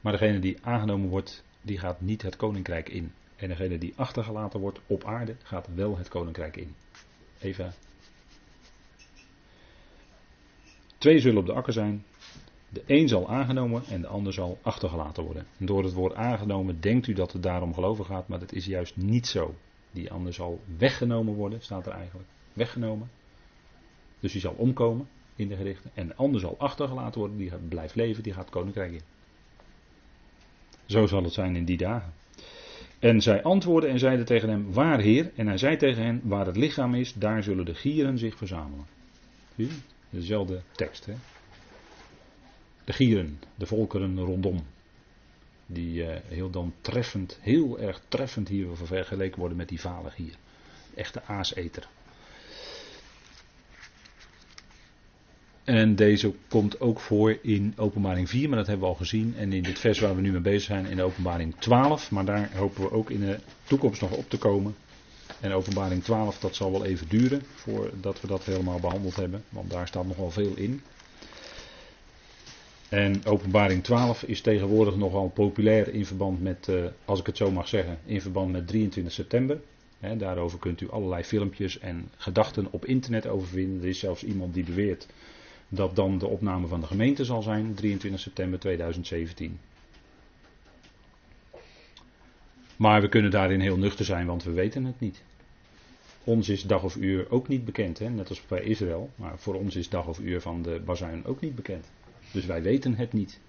Maar degene die aangenomen wordt, die gaat niet het koninkrijk in. En degene die achtergelaten wordt op aarde, gaat wel het koninkrijk in. Even. Twee zullen op de akker zijn. De een zal aangenomen en de ander zal achtergelaten worden. En door het woord aangenomen denkt u dat het daarom geloven gaat, maar dat is juist niet zo. Die ander zal weggenomen worden, staat er eigenlijk. Weggenomen. Dus die zal omkomen in de gerichten. En de ander zal achtergelaten worden, die blijft leven, die gaat koninkrijk in. Zo zal het zijn in die dagen. En zij antwoordden en zeiden tegen hem: Waar, Heer? En hij zei tegen hen: Waar het lichaam is, daar zullen de gieren zich verzamelen. Zie Dezelfde tekst, hè? De gieren, de volkeren rondom. Die uh, heel dan treffend, heel erg treffend hier vergeleken worden met die vale gier. Echte aaseter. En deze komt ook voor in openbaring 4, maar dat hebben we al gezien. En in dit vers waar we nu mee bezig zijn, in openbaring 12. Maar daar hopen we ook in de toekomst nog op te komen. En openbaring 12, dat zal wel even duren voordat we dat helemaal behandeld hebben. Want daar staat nogal veel in. En openbaring 12 is tegenwoordig nogal populair in verband met, uh, als ik het zo mag zeggen, in verband met 23 september. daarover kunt u allerlei filmpjes en gedachten op internet over vinden. Er is zelfs iemand die beweert dat dan de opname van de gemeente zal zijn, 23 september 2017. Maar we kunnen daarin heel nuchter zijn, want we weten het niet. Ons is dag of uur ook niet bekend, hè? net als bij Israël. Maar voor ons is dag of uur van de bazuin ook niet bekend. Dus wij weten het niet.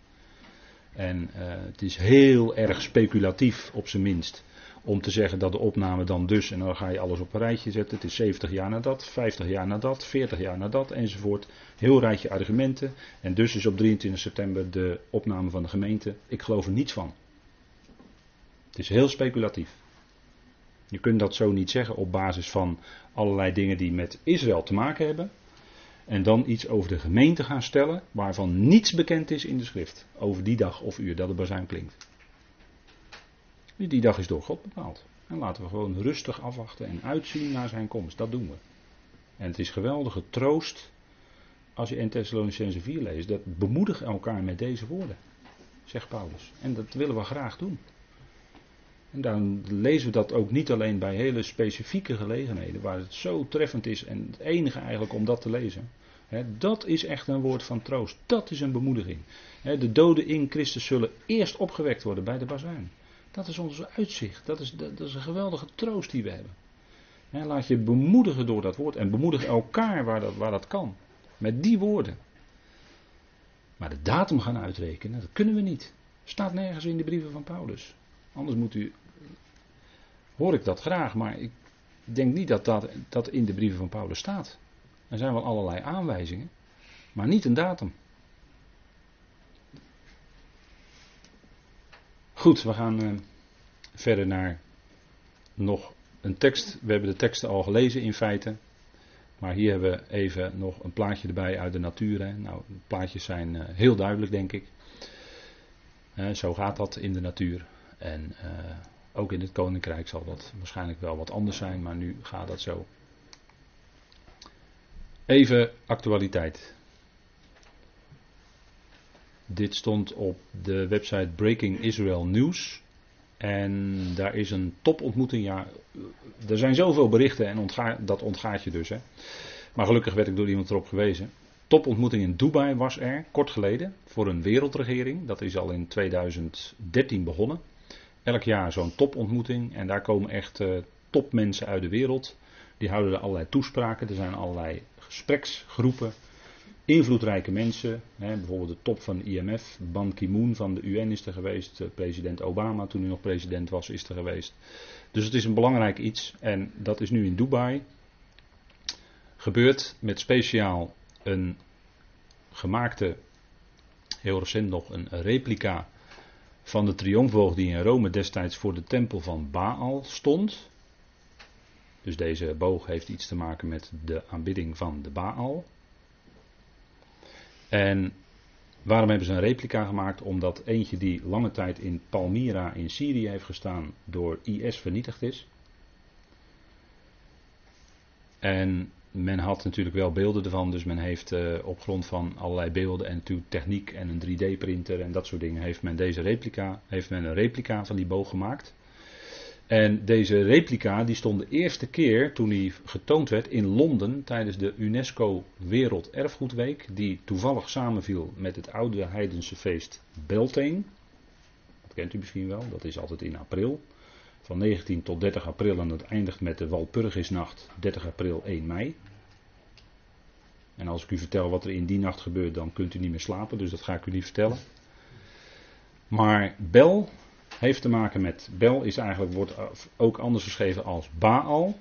En uh, het is heel erg speculatief, op zijn minst, om te zeggen dat de opname dan dus, en dan ga je alles op een rijtje zetten. Het is 70 jaar na dat, 50 jaar na dat, 40 jaar na dat, enzovoort. Heel rijtje argumenten. En dus is op 23 september de opname van de gemeente. Ik geloof er niets van. Het is heel speculatief. Je kunt dat zo niet zeggen op basis van allerlei dingen die met Israël te maken hebben. En dan iets over de gemeente gaan stellen waarvan niets bekend is in de schrift. Over die dag of uur dat de bazuin klinkt. Die dag is door God bepaald. En laten we gewoon rustig afwachten en uitzien naar zijn komst. Dat doen we. En het is geweldige troost als je in Thessalonicense 4 leest. Dat bemoedig elkaar met deze woorden. Zegt Paulus. En dat willen we graag doen. En dan lezen we dat ook niet alleen bij hele specifieke gelegenheden, waar het zo treffend is en het enige eigenlijk om dat te lezen. dat is echt een woord van troost. Dat is een bemoediging. de doden in Christus zullen eerst opgewekt worden bij de bazuin. Dat is ons uitzicht. Dat is, dat is een geweldige troost die we hebben. laat je bemoedigen door dat woord. En bemoedig elkaar waar dat, waar dat kan. Met die woorden. Maar de datum gaan uitrekenen, dat kunnen we niet. Staat nergens in de brieven van Paulus. Anders moet u. Hoor ik dat graag, maar ik denk niet dat dat, dat in de brieven van Paulus staat. Er zijn wel allerlei aanwijzingen, maar niet een datum. Goed, we gaan uh, verder naar nog een tekst. We hebben de teksten al gelezen in feite. Maar hier hebben we even nog een plaatje erbij uit de natuur. Hè. Nou, plaatjes zijn uh, heel duidelijk, denk ik. Uh, zo gaat dat in de natuur. En ook in het koninkrijk zal dat waarschijnlijk wel wat anders zijn, maar nu gaat dat zo. Even actualiteit. Dit stond op de website Breaking Israel News. En daar is een topontmoeting. Ja, er zijn zoveel berichten en dat ontgaat je dus. Hè. Maar gelukkig werd ik door iemand erop gewezen. Topontmoeting in Dubai was er, kort geleden, voor een wereldregering. Dat is al in 2013 begonnen. Elk jaar zo'n topontmoeting en daar komen echt uh, topmensen uit de wereld. Die houden er allerlei toespraken. Er zijn allerlei gespreksgroepen invloedrijke mensen, hè, bijvoorbeeld de top van IMF, Ban Ki-moon van de UN is er geweest, president Obama toen hij nog president was is er geweest. Dus het is een belangrijk iets en dat is nu in Dubai gebeurd met speciaal een gemaakte, heel recent nog een replica van de triomfboog die in Rome destijds voor de tempel van Baal stond. Dus deze boog heeft iets te maken met de aanbidding van de Baal. En waarom hebben ze een replica gemaakt? Omdat eentje die lange tijd in Palmyra in Syrië heeft gestaan door IS vernietigd is. En men had natuurlijk wel beelden ervan, dus men heeft uh, op grond van allerlei beelden en techniek en een 3D-printer en dat soort dingen heeft men deze replica, heeft men een replica van die boog gemaakt. En deze replica die stond de eerste keer toen hij getoond werd in Londen tijdens de UNESCO Werelderfgoedweek, die toevallig samenviel met het oude heidense feest Beltane. Dat kent u misschien wel, dat is altijd in april. Van 19 tot 30 april en het eindigt met de Walpurgisnacht 30 april 1 mei. En als ik u vertel wat er in die nacht gebeurt, dan kunt u niet meer slapen, dus dat ga ik u niet vertellen. Maar Bel heeft te maken met, Bel is eigenlijk, wordt ook anders geschreven als Baal.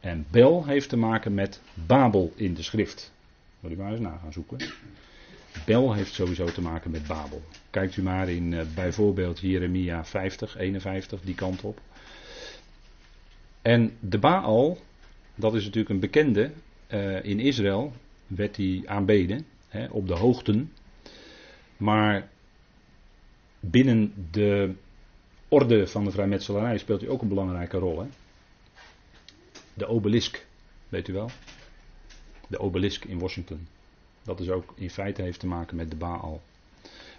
En Bel heeft te maken met Babel in de schrift. Moet u maar eens na gaan zoeken. Bel heeft sowieso te maken met Babel. Kijkt u maar in uh, bijvoorbeeld Jeremia 50, 51, die kant op. En de Baal, dat is natuurlijk een bekende. Uh, in Israël werd die aanbeden hè, op de hoogten. Maar binnen de orde van de vrijmetselarij speelt hij ook een belangrijke rol. Hè? De obelisk, weet u wel? De obelisk in Washington. Dat is ook in feite heeft te maken met de Baal.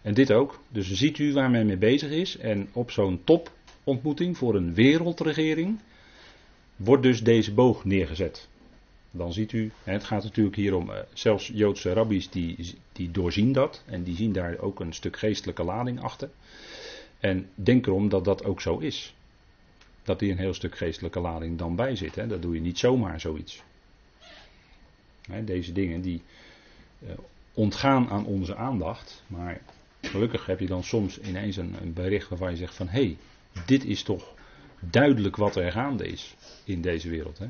En dit ook. Dus ziet u waar men mee bezig is. En op zo'n topontmoeting voor een wereldregering wordt dus deze boog neergezet. Dan ziet u, het gaat natuurlijk hier om, eh, zelfs Joodse rabbies die, die doorzien dat. En die zien daar ook een stuk geestelijke lading achter. En denk erom dat dat ook zo is. dat hier een heel stuk geestelijke lading dan bij zit. Hè. Dat doe je niet zomaar zoiets. Hè, deze dingen die uh, ontgaan aan onze aandacht, maar gelukkig heb je dan soms ineens een, een bericht waarvan je zegt van hé, hey, dit is toch duidelijk wat er gaande is in deze wereld. Hè.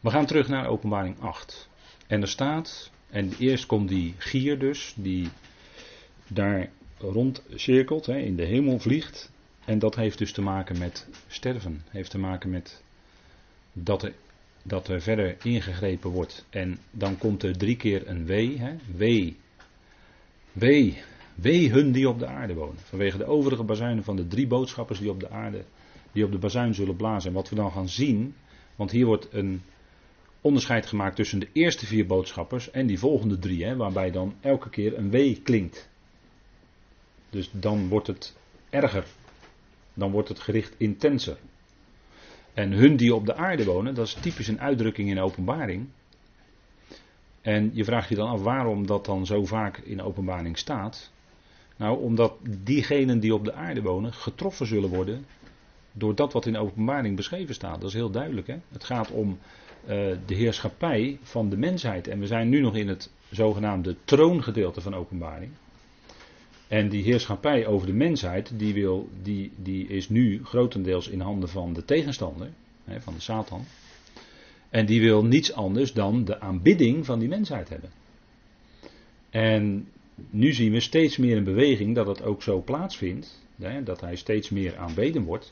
We gaan terug naar openbaring 8. En er staat, en eerst komt die gier dus, die daar rondcirkelt, in de hemel vliegt. En dat heeft dus te maken met sterven. Heeft te maken met dat er, dat er verder ingegrepen wordt. En dan komt er drie keer een wee. Hè. Wee. Wee hun die op de aarde wonen. Vanwege de overige bazuinen van de drie boodschappers die op de aarde, die op de bazuin zullen blazen. En wat we dan gaan zien, want hier wordt een onderscheid gemaakt tussen de eerste vier boodschappers en die volgende drie, hè, waarbij dan elke keer een wee klinkt. Dus dan wordt het erger. Dan wordt het gericht intenser. En hun die op de aarde wonen, dat is typisch een uitdrukking in openbaring. En je vraagt je dan af waarom dat dan zo vaak in openbaring staat. Nou, omdat diegenen die op de aarde wonen getroffen zullen worden door dat wat in openbaring beschreven staat. Dat is heel duidelijk. Hè? Het gaat om uh, de heerschappij van de mensheid. En we zijn nu nog in het zogenaamde troongedeelte van openbaring. En die heerschappij over de mensheid, die, wil, die, die is nu grotendeels in handen van de tegenstander, hè, van de Satan. En die wil niets anders dan de aanbidding van die mensheid hebben. En nu zien we steeds meer een beweging dat het ook zo plaatsvindt, hè, dat hij steeds meer aanbeden wordt.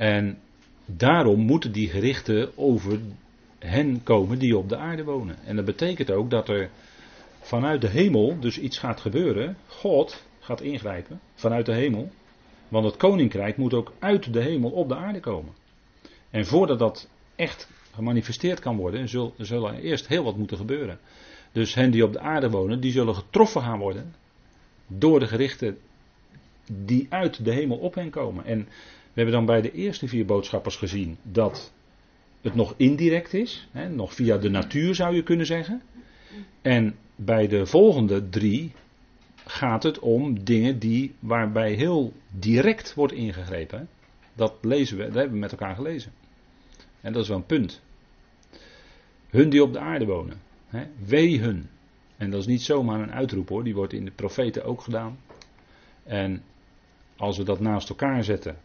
En daarom moeten die gerichten over hen komen die op de aarde wonen. En dat betekent ook dat er vanuit de hemel dus iets gaat gebeuren. God gaat ingrijpen vanuit de hemel. Want het koninkrijk moet ook uit de hemel op de aarde komen. En voordat dat echt gemanifesteerd kan worden, zullen, er eerst heel wat moeten gebeuren. Dus hen die op de aarde wonen, die zullen getroffen gaan worden door de gerichten die uit de hemel op hen komen. En we hebben dan bij de eerste vier boodschappers gezien dat het nog indirect is, hè, nog via de natuur zou je kunnen zeggen. En bij de volgende drie gaat het om dingen die, waarbij heel direct wordt ingegrepen. Dat lezen we, dat hebben we met elkaar gelezen. En dat is wel een punt. Hun die op de aarde wonen. Hè, wee hun. En dat is niet zomaar een uitroep hoor, die wordt in de profeten ook gedaan. En als we dat naast elkaar zetten,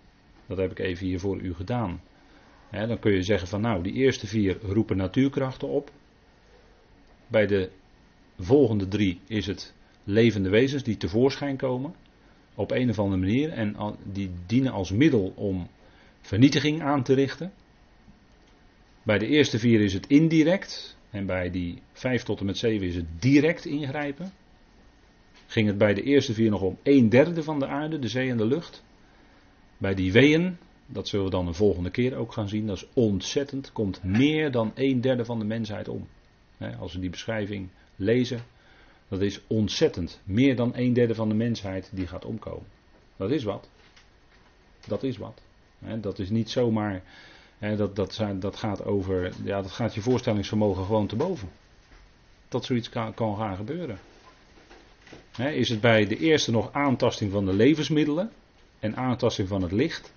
dat heb ik even hier voor u gedaan. Dan kun je zeggen van nou, die eerste vier roepen natuurkrachten op. Bij de volgende drie is het levende wezens die tevoorschijn komen. Op een of andere manier. En die dienen als middel om vernietiging aan te richten. Bij de eerste vier is het indirect. En bij die vijf tot en met zeven is het direct ingrijpen. Ging het bij de eerste vier nog om een derde van de aarde, de zee en de lucht. Bij die weeën, dat zullen we dan de volgende keer ook gaan zien, dat is ontzettend, komt meer dan een derde van de mensheid om. Als we die beschrijving lezen, dat is ontzettend. Meer dan een derde van de mensheid die gaat omkomen. Dat is wat. Dat is wat. Dat is niet zomaar. Dat, dat, dat gaat over. Ja, dat gaat je voorstellingsvermogen gewoon te boven. Dat zoiets kan, kan gaan gebeuren. Is het bij de eerste nog aantasting van de levensmiddelen en aantasting van het licht?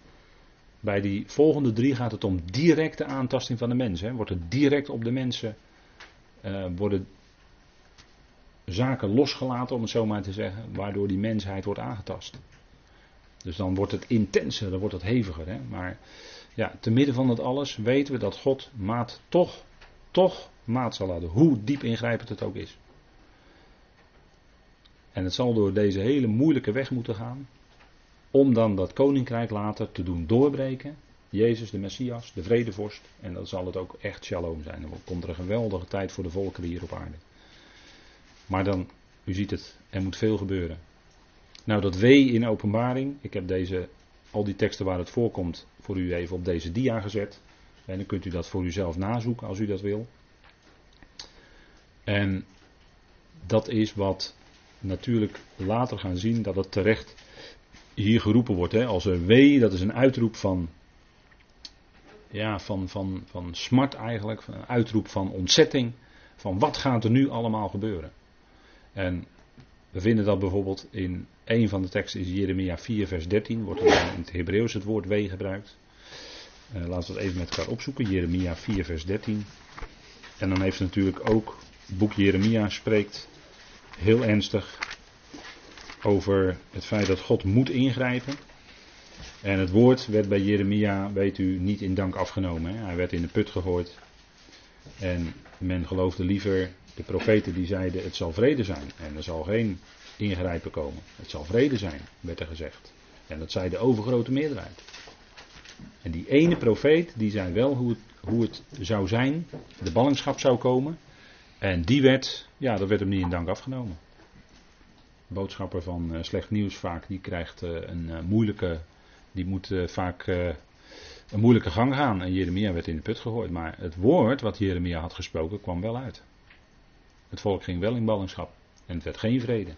Bij die volgende drie gaat het om directe aantasting van de mensen. Wordt het direct op de mensen uh, worden zaken losgelaten, om het zo maar te zeggen, waardoor die mensheid wordt aangetast. Dus dan wordt het intenser, dan wordt het heviger. Hè? Maar ja, te midden van dat alles weten we dat God maat toch, toch maat zal laten, hoe diep ingrijpend het ook is. En het zal door deze hele moeilijke weg moeten gaan, om dan dat koninkrijk later te doen doorbreken. Jezus, de Messias, de vredevorst. En dan zal het ook echt shalom zijn. Dan komt er een geweldige tijd voor de volkeren hier op aarde. Maar dan, u ziet het, er moet veel gebeuren. Nou, dat W in openbaring, ik heb deze, al die teksten waar het voorkomt, voor u even op deze dia gezet. En dan kunt u dat voor uzelf nazoeken als u dat wil. En dat is wat natuurlijk later gaan zien dat het terecht hier geroepen wordt. Hè, als een W, dat is een uitroep van, ja, van, van, van smart eigenlijk, een uitroep van ontzetting. Van wat gaat er nu allemaal gebeuren? En We vinden dat bijvoorbeeld in een van de teksten is Jeremia 4 vers 13, wordt er in het Hebreeuws het woord wee gebruikt. Uh, laten we het even met elkaar opzoeken, Jeremia 4 vers 13. En dan heeft natuurlijk ook, boek Jeremia spreekt heel ernstig over het feit dat God moet ingrijpen. En het woord werd bij Jeremia, weet u, niet in dank afgenomen. Hè? Hij werd in de put gegooid. En men geloofde liever de profeten die zeiden het zal vrede zijn. En er zal geen ingrijpen komen. Het zal vrede zijn, werd er gezegd. En dat zei de overgrote meerderheid. En die ene profeet die zei wel hoe het, hoe het zou zijn, de ballingschap zou komen. En die werd, ja, dat werd hem niet in dank afgenomen. Boodschapper van uh, slecht nieuws vaak, die krijgt uh, een uh, moeilijke, die moet vaak een moeilijke gang gaan. En Jeremia werd in de put gegooid. Maar het woord wat Jeremia had gesproken kwam wel uit. Het volk ging wel in ballingschap. En het werd geen vrede.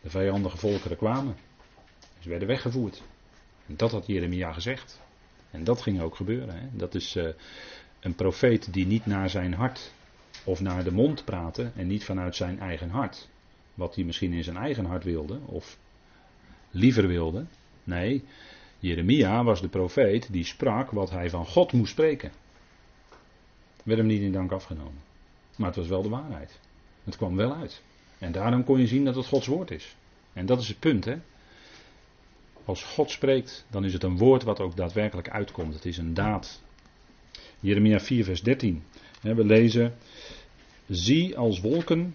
De vijandige volkeren kwamen. Ze werden weggevoerd. En dat had Jeremia gezegd. En dat ging ook gebeuren. Hè. Dat is een profeet die niet naar zijn hart of naar de mond praatte en niet vanuit zijn eigen hart. Wat hij misschien in zijn eigen hart wilde of liever wilde. Nee, Jeremia was de profeet die sprak wat hij van God moest spreken. Werd hem niet in dank afgenomen. Maar het was wel de waarheid. Het kwam wel uit. En daarom kon je zien dat het Gods woord is. En dat is het punt, hè. Als God spreekt, dan is het een woord wat ook daadwerkelijk uitkomt. Het is een daad. Jeremia 4, vers 13. We lezen: Zie als wolken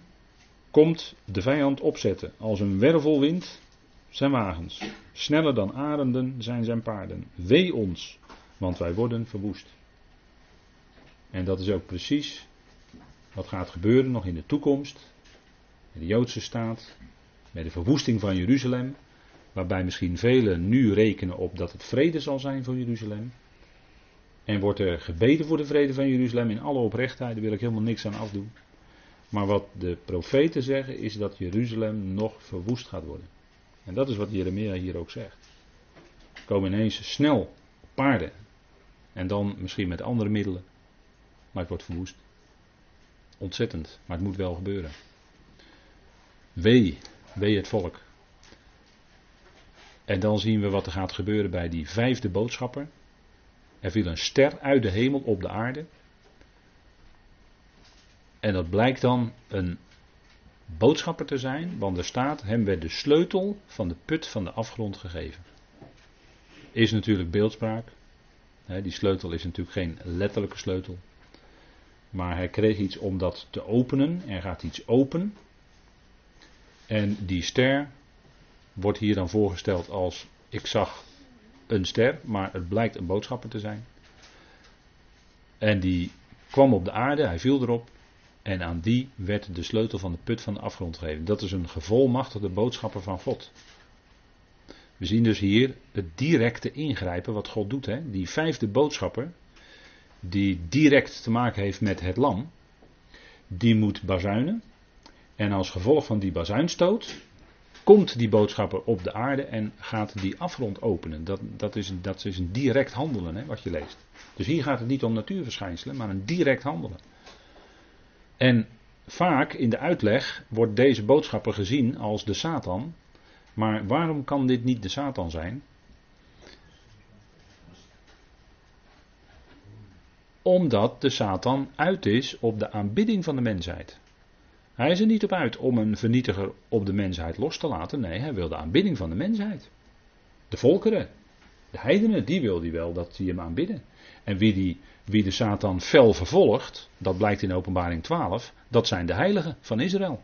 komt de vijand opzetten. Als een wervelwind zijn wagens. Sneller dan arenden zijn zijn paarden. Wee ons, want wij worden verwoest. En dat is ook precies wat gaat gebeuren nog in de toekomst. In de Joodse staat. Bij de verwoesting van Jeruzalem. Waarbij misschien velen nu rekenen op dat het vrede zal zijn voor Jeruzalem. En wordt er gebeden voor de vrede van Jeruzalem in alle oprechtheid. Daar wil ik helemaal niks aan afdoen. Maar wat de profeten zeggen is dat Jeruzalem nog verwoest gaat worden. En dat is wat Jeremia hier ook zegt. Komen ineens snel paarden. En dan misschien met andere middelen. Maar het wordt verwoest. Ontzettend. Maar het moet wel gebeuren. Wee, wee het volk. En dan zien we wat er gaat gebeuren bij die vijfde boodschapper. Er viel een ster uit de hemel op de aarde. En dat blijkt dan een boodschapper te zijn, want er staat, hem werd de sleutel van de put van de afgrond gegeven. Is natuurlijk beeldspraak. Die sleutel is natuurlijk geen letterlijke sleutel. Maar hij kreeg iets om dat te openen. Er gaat iets open. En die ster wordt hier dan voorgesteld als ik zag een ster, maar het blijkt een boodschapper te zijn. En die kwam op de aarde, hij viel erop. En aan die werd de sleutel van de put van de afgrond gegeven. Dat is een gevolmachtigde boodschapper van God. We zien dus hier het directe ingrijpen wat God doet. Hè? Die vijfde boodschapper, die direct te maken heeft met het lam, die moet bazuinen. En als gevolg van die bazuinstoot komt die boodschapper op de aarde en gaat die afgrond openen. Dat, dat, is, dat is een direct handelen hè, wat je leest. Dus hier gaat het niet om natuurverschijnselen, maar een direct handelen. En vaak in de uitleg wordt deze boodschapper gezien als de Satan. Maar waarom kan dit niet de Satan zijn? Omdat de Satan uit is op de aanbidding van de mensheid. Hij is er niet op uit om een vernietiger op de mensheid los te laten. Nee, hij wil de aanbidding van de mensheid. De volkeren, de heidenen, die wil hij wel dat die hem aanbidden. En wie, die, wie de Satan fel vervolgt, dat blijkt in openbaring 12, dat zijn de heiligen van Israël.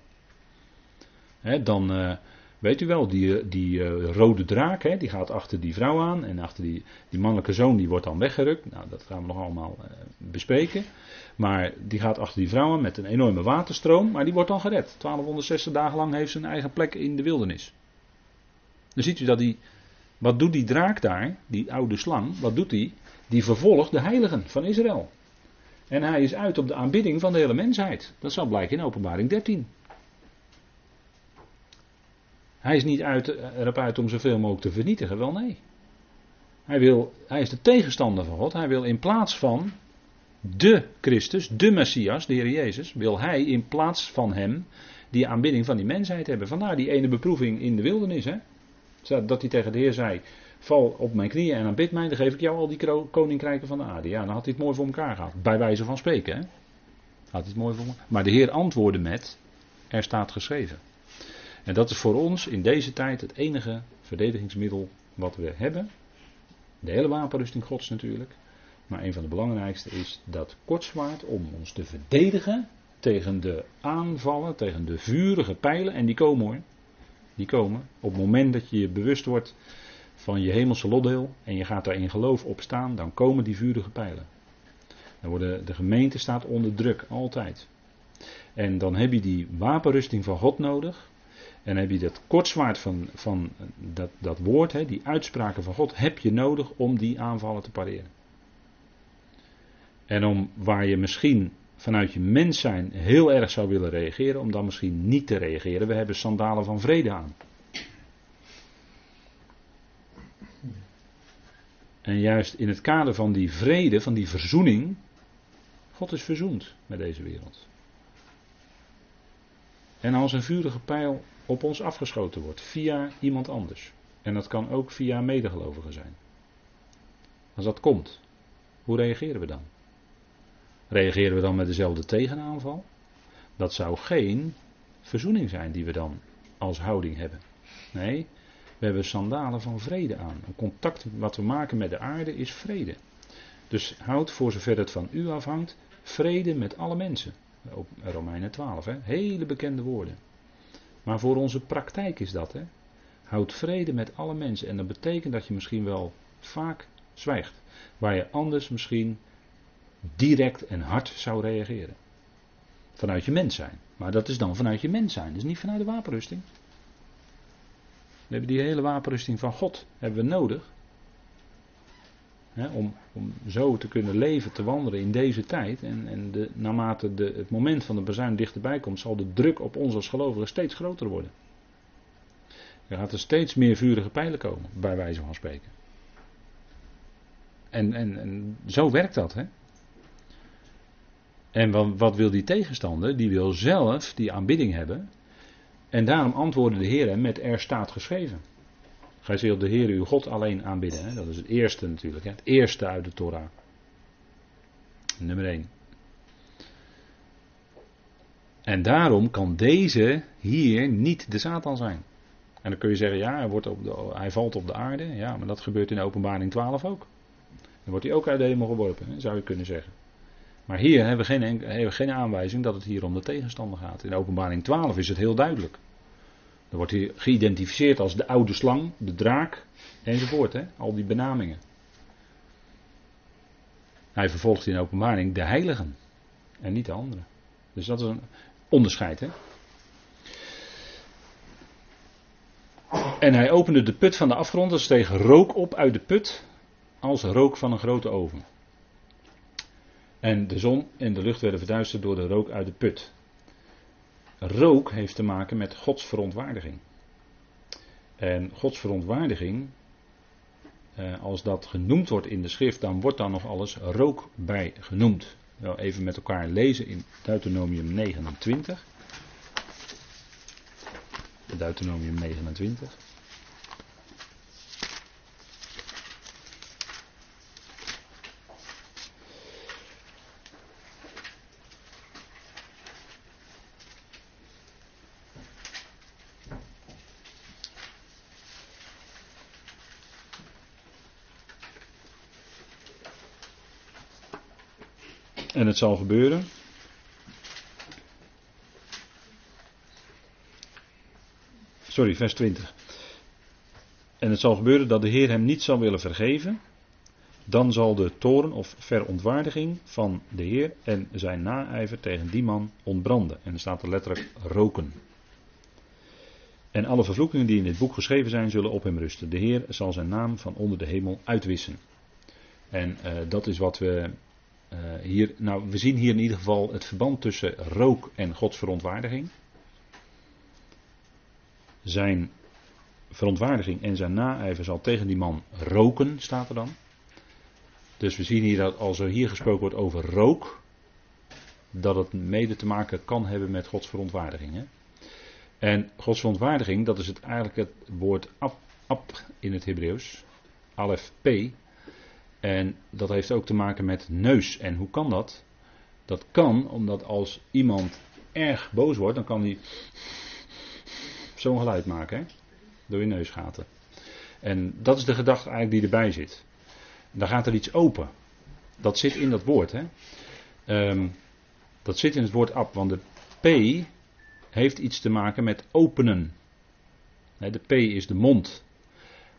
dan uh, weet u wel, die, die uh, rode draak, die gaat achter die vrouw aan en achter die, die mannelijke zoon die wordt dan weggerukt. Nou, dat gaan we nog allemaal bespreken. Maar die gaat achter die vrouw aan met een enorme waterstroom, maar die wordt dan gered. 1260 dagen lang heeft ze een eigen plek in de wildernis. Dan ziet u dat die, wat doet die draak daar, die oude slang, wat doet die? Die vervolgt de heiligen van Israël. En hij is uit op de aanbidding van de hele mensheid. Dat zal blijken in openbaring 13. Hij is niet uit, erop uit om zoveel mogelijk te vernietigen, wel nee. Hij, wil, hij is de tegenstander van God. Hij wil in plaats van de Christus, de Messias, de Heer Jezus, wil hij in plaats van hem die aanbidding van die mensheid hebben. Vandaar die ene beproeving in de wildernis. Hè? Dat hij tegen de Heer zei: Val op mijn knieën en aanbid mij, dan geef ik jou al die koninkrijken van de aarde. Ja, dan had hij het mooi voor elkaar gehad. Bij wijze van spreken. Hè? Had het mooi voor elkaar. Maar de Heer antwoordde met: Er staat geschreven. En dat is voor ons in deze tijd het enige verdedigingsmiddel wat we hebben. De hele wapenrusting Gods natuurlijk. Maar een van de belangrijkste is dat kortzwaard om ons te verdedigen tegen de aanvallen, tegen de vurige pijlen. En die komen hoor. Die komen. Op het moment dat je je bewust wordt van je hemelse lotdeel en je gaat daar in geloof op staan, dan komen die vurige pijlen. Dan worden, de gemeente staat onder druk, altijd. En dan heb je die wapenrusting van God nodig. En heb je dat kortzwaard van, van dat, dat woord, hè, die uitspraken van God, heb je nodig om die aanvallen te pareren. En om waar je misschien vanuit je mens zijn heel erg zou willen reageren, om dan misschien niet te reageren. We hebben sandalen van vrede aan. En juist in het kader van die vrede, van die verzoening, God is verzoend met deze wereld. En als een vurige pijl op ons afgeschoten wordt via iemand anders. En dat kan ook via medegelovigen zijn. Als dat komt, hoe reageren we dan? Reageren we dan met dezelfde tegenaanval? Dat zou geen verzoening zijn die we dan als houding hebben. Nee, we hebben sandalen van vrede aan. Een contact wat we maken met de aarde is vrede. Dus houd voor zover het van u afhangt, vrede met alle mensen. Op Romeinen 12, hè? hele bekende woorden. Maar voor onze praktijk is dat. Hè? Houd vrede met alle mensen. En dat betekent dat je misschien wel vaak zwijgt. Waar je anders misschien direct en hard zou reageren. Vanuit je mens zijn. Maar dat is dan vanuit je mens zijn. Dus niet vanuit de wapenrusting. We hebben die hele wapenrusting van God hebben we nodig. om, om zo te kunnen leven, te wandelen in deze tijd. En, en de, naarmate de, het moment van de bezuin dichterbij komt, zal de druk op ons als gelovigen steeds groter worden. Er gaat er steeds meer vurige pijlen komen, bij wijze van spreken. En, en, en zo werkt dat, hè? En wat, wat, wil die tegenstander? Die wil zelf die aanbidding hebben. En daarom antwoordde de Heer met er staat geschreven. Gij zult de Heer uw God alleen aanbidden. Hè? Dat is het eerste natuurlijk. Hè? Het eerste uit de Torah. Nummer 1. En daarom kan deze hier niet de Satan zijn. En dan kun je zeggen, ja, hij, wordt op de, hij valt op de aarde. Ja, maar dat gebeurt in openbaring 12 ook. Dan wordt hij ook uit de hemel geworpen, zou je kunnen zeggen. Maar hier hebben we, geen, geen aanwijzing dat het hier om de tegenstander gaat. In openbaring 12 is het heel duidelijk. Dan wordt hij geïdentificeerd als de oude slang, de draak enzovoort. Hè? Al die benamingen. Hij vervolgt in openbaring de heiligen en niet de anderen. Dus dat is een onderscheid. Hè? En hij opende de put van de afgrond, er steeg rook op uit de put als rook van een grote oven. En de zon en de lucht werden verduisterd door de rook uit de put. Rook heeft te maken met Gods verontwaardiging. En Gods verontwaardiging, eh, als dat genoemd wordt in de schrift, dan wordt daar nog alles rook bij genoemd. Even met elkaar lezen in Deuteronomium 29. Deuteronomium 29. En het zal gebeuren. Sorry, vers 20. En het zal gebeuren dat de Heer hem niet zal willen vergeven. Dan zal de toren of verontwaardiging van de Heer en zijn naijver tegen die man ontbranden. En er staat er letterlijk roken. En alle vervloekingen die in dit boek geschreven zijn, zullen op hem rusten. De Heer zal zijn naam van onder de hemel uitwissen. En uh, dat is wat we uh, hier, nou, we zien hier in ieder geval het verband tussen rook en Gods verontwaardiging. Zijn verontwaardiging en zijn naijver zal tegen die man roken, staat er dan. Dus we zien hier dat als er hier gesproken wordt over rook, dat het mede te maken kan hebben met Gods verontwaardiging. Hè? En Gods verontwaardiging, dat is het, eigenlijk het woord ab, ab in het Hebreeuws. Alef P. En dat heeft ook te maken met neus. En hoe kan dat? Dat kan omdat als iemand erg boos wordt, dan kan hij zo'n geluid maken. Hè? Door je neusgaten. En dat is de gedachte eigenlijk die erbij zit. Dan gaat er iets open. Dat zit in dat woord. Hè? Ehm, dat zit in het woord ab. Want de P heeft iets te maken met openen. De P is de mond.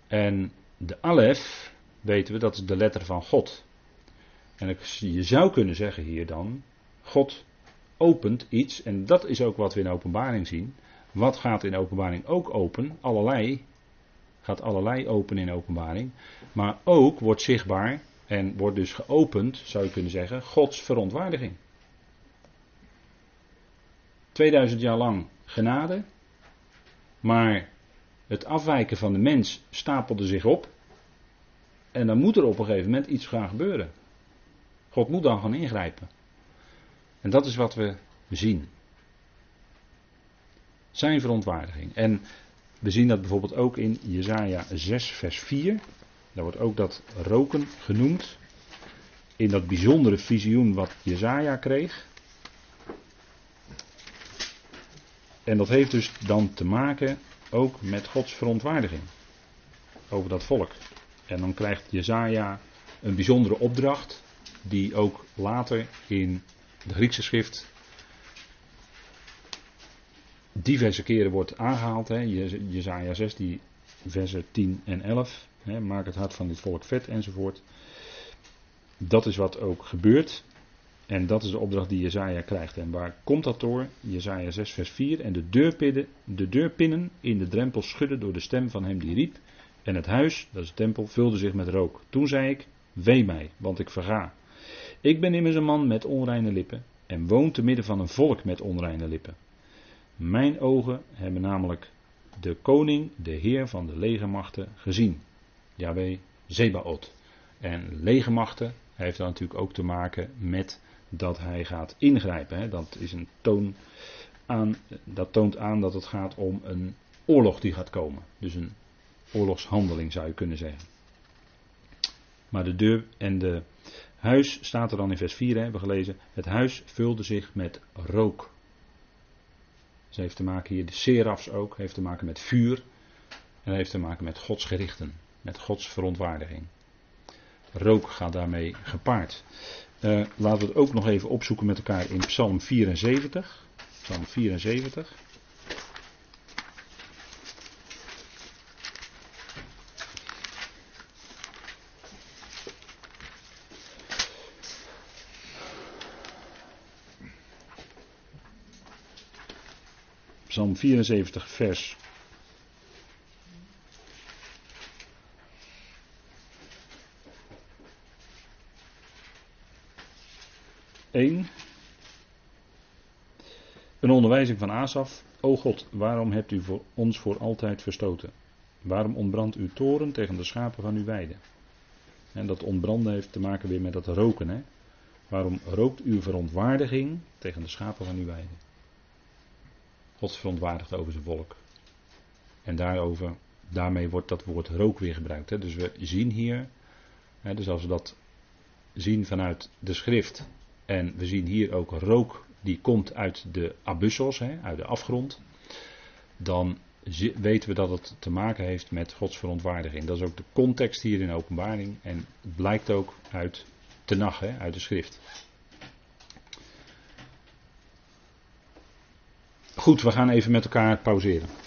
En de Alef, weten we, dat is de letter van God. En je zou kunnen zeggen hier dan, God opent iets, en dat is ook wat we in openbaring zien. Wat gaat in openbaring ook open? Allerlei. Gaat allerlei open in openbaring. Maar ook wordt zichtbaar en wordt dus geopend, zou je kunnen zeggen, Gods verontwaardiging. 2000 jaar lang genade. Maar het afwijken van de mens stapelde zich op. En dan moet er op een gegeven moment iets gaan gebeuren. God moet dan gaan ingrijpen. En dat is wat we zien. Zijn verontwaardiging. En we zien dat bijvoorbeeld ook in Jesaja 6, vers 4. Daar wordt ook dat roken genoemd. In dat bijzondere visioen wat Jesaja kreeg. En dat heeft dus dan te maken ook met Gods verontwaardiging over dat volk. En dan krijgt Jezaja een bijzondere opdracht, die ook later in de Griekse schrift diverse keren wordt aangehaald. Hè. Jezaja 6, die versen 10 en 11. Hè, maak het hart van dit volk vet enzovoort. Dat is wat ook gebeurt. En dat is de opdracht die Jezaja krijgt. En waar komt dat door? Jezaja 6 vers 4. En de de deurpinnen in de drempel schudden door de stem van hem die riep. En het huis, dat is de tempel, vulde zich met rook. Toen zei ik, wee mij, want ik verga. Ik ben immers een man met onreine lippen en woon te midden van een volk met onreine lippen. Mijn ogen hebben namelijk de koning, de heer van de legermachten gezien. Yahweh Zebaot. En legermachten heeft dan natuurlijk ook te maken met dat hij gaat ingrijpen. Hè. Dat, is een toon aan, dat toont aan dat het gaat om een oorlog die gaat komen. Dus een oorlogshandeling zou je kunnen zeggen. Maar de deur en de huis staat er dan in vers 4, hebben gelezen. Het huis vulde zich met rook. Ze heeft te maken hier, de serafs ook, heeft te maken met vuur. En heeft te maken met Gods gerichten, met Gods verontwaardiging. Rook gaat daarmee gepaard. Uh, laten we het ook nog even opzoeken met elkaar in Psalm 74. Psalm 74. Psalm 74, vers 1. Een onderwijzing van Asaf. O God, waarom hebt u voor ons voor altijd verstoten? Waarom ontbrandt uw toren tegen de schapen van uw weide? En dat ontbranden heeft te maken weer met dat roken. Hè? Waarom rookt uw verontwaardiging tegen de schapen van uw weide? God verontwaardigt over zijn volk. En daarover, daarmee wordt dat woord rook weer gebruikt. Hè? Dus we zien hier, hè, dus als we dat zien vanuit de schrift, en we zien hier ook rook die komt uit de abyssos, hè, uit de afgrond. Dan weten we dat het te maken heeft met Gods verontwaardiging. Dat is ook de context hier in openbaring. En blijkt ook uit Tenach, hè, uit de schrift. Goed, we gaan even met elkaar pauzeren.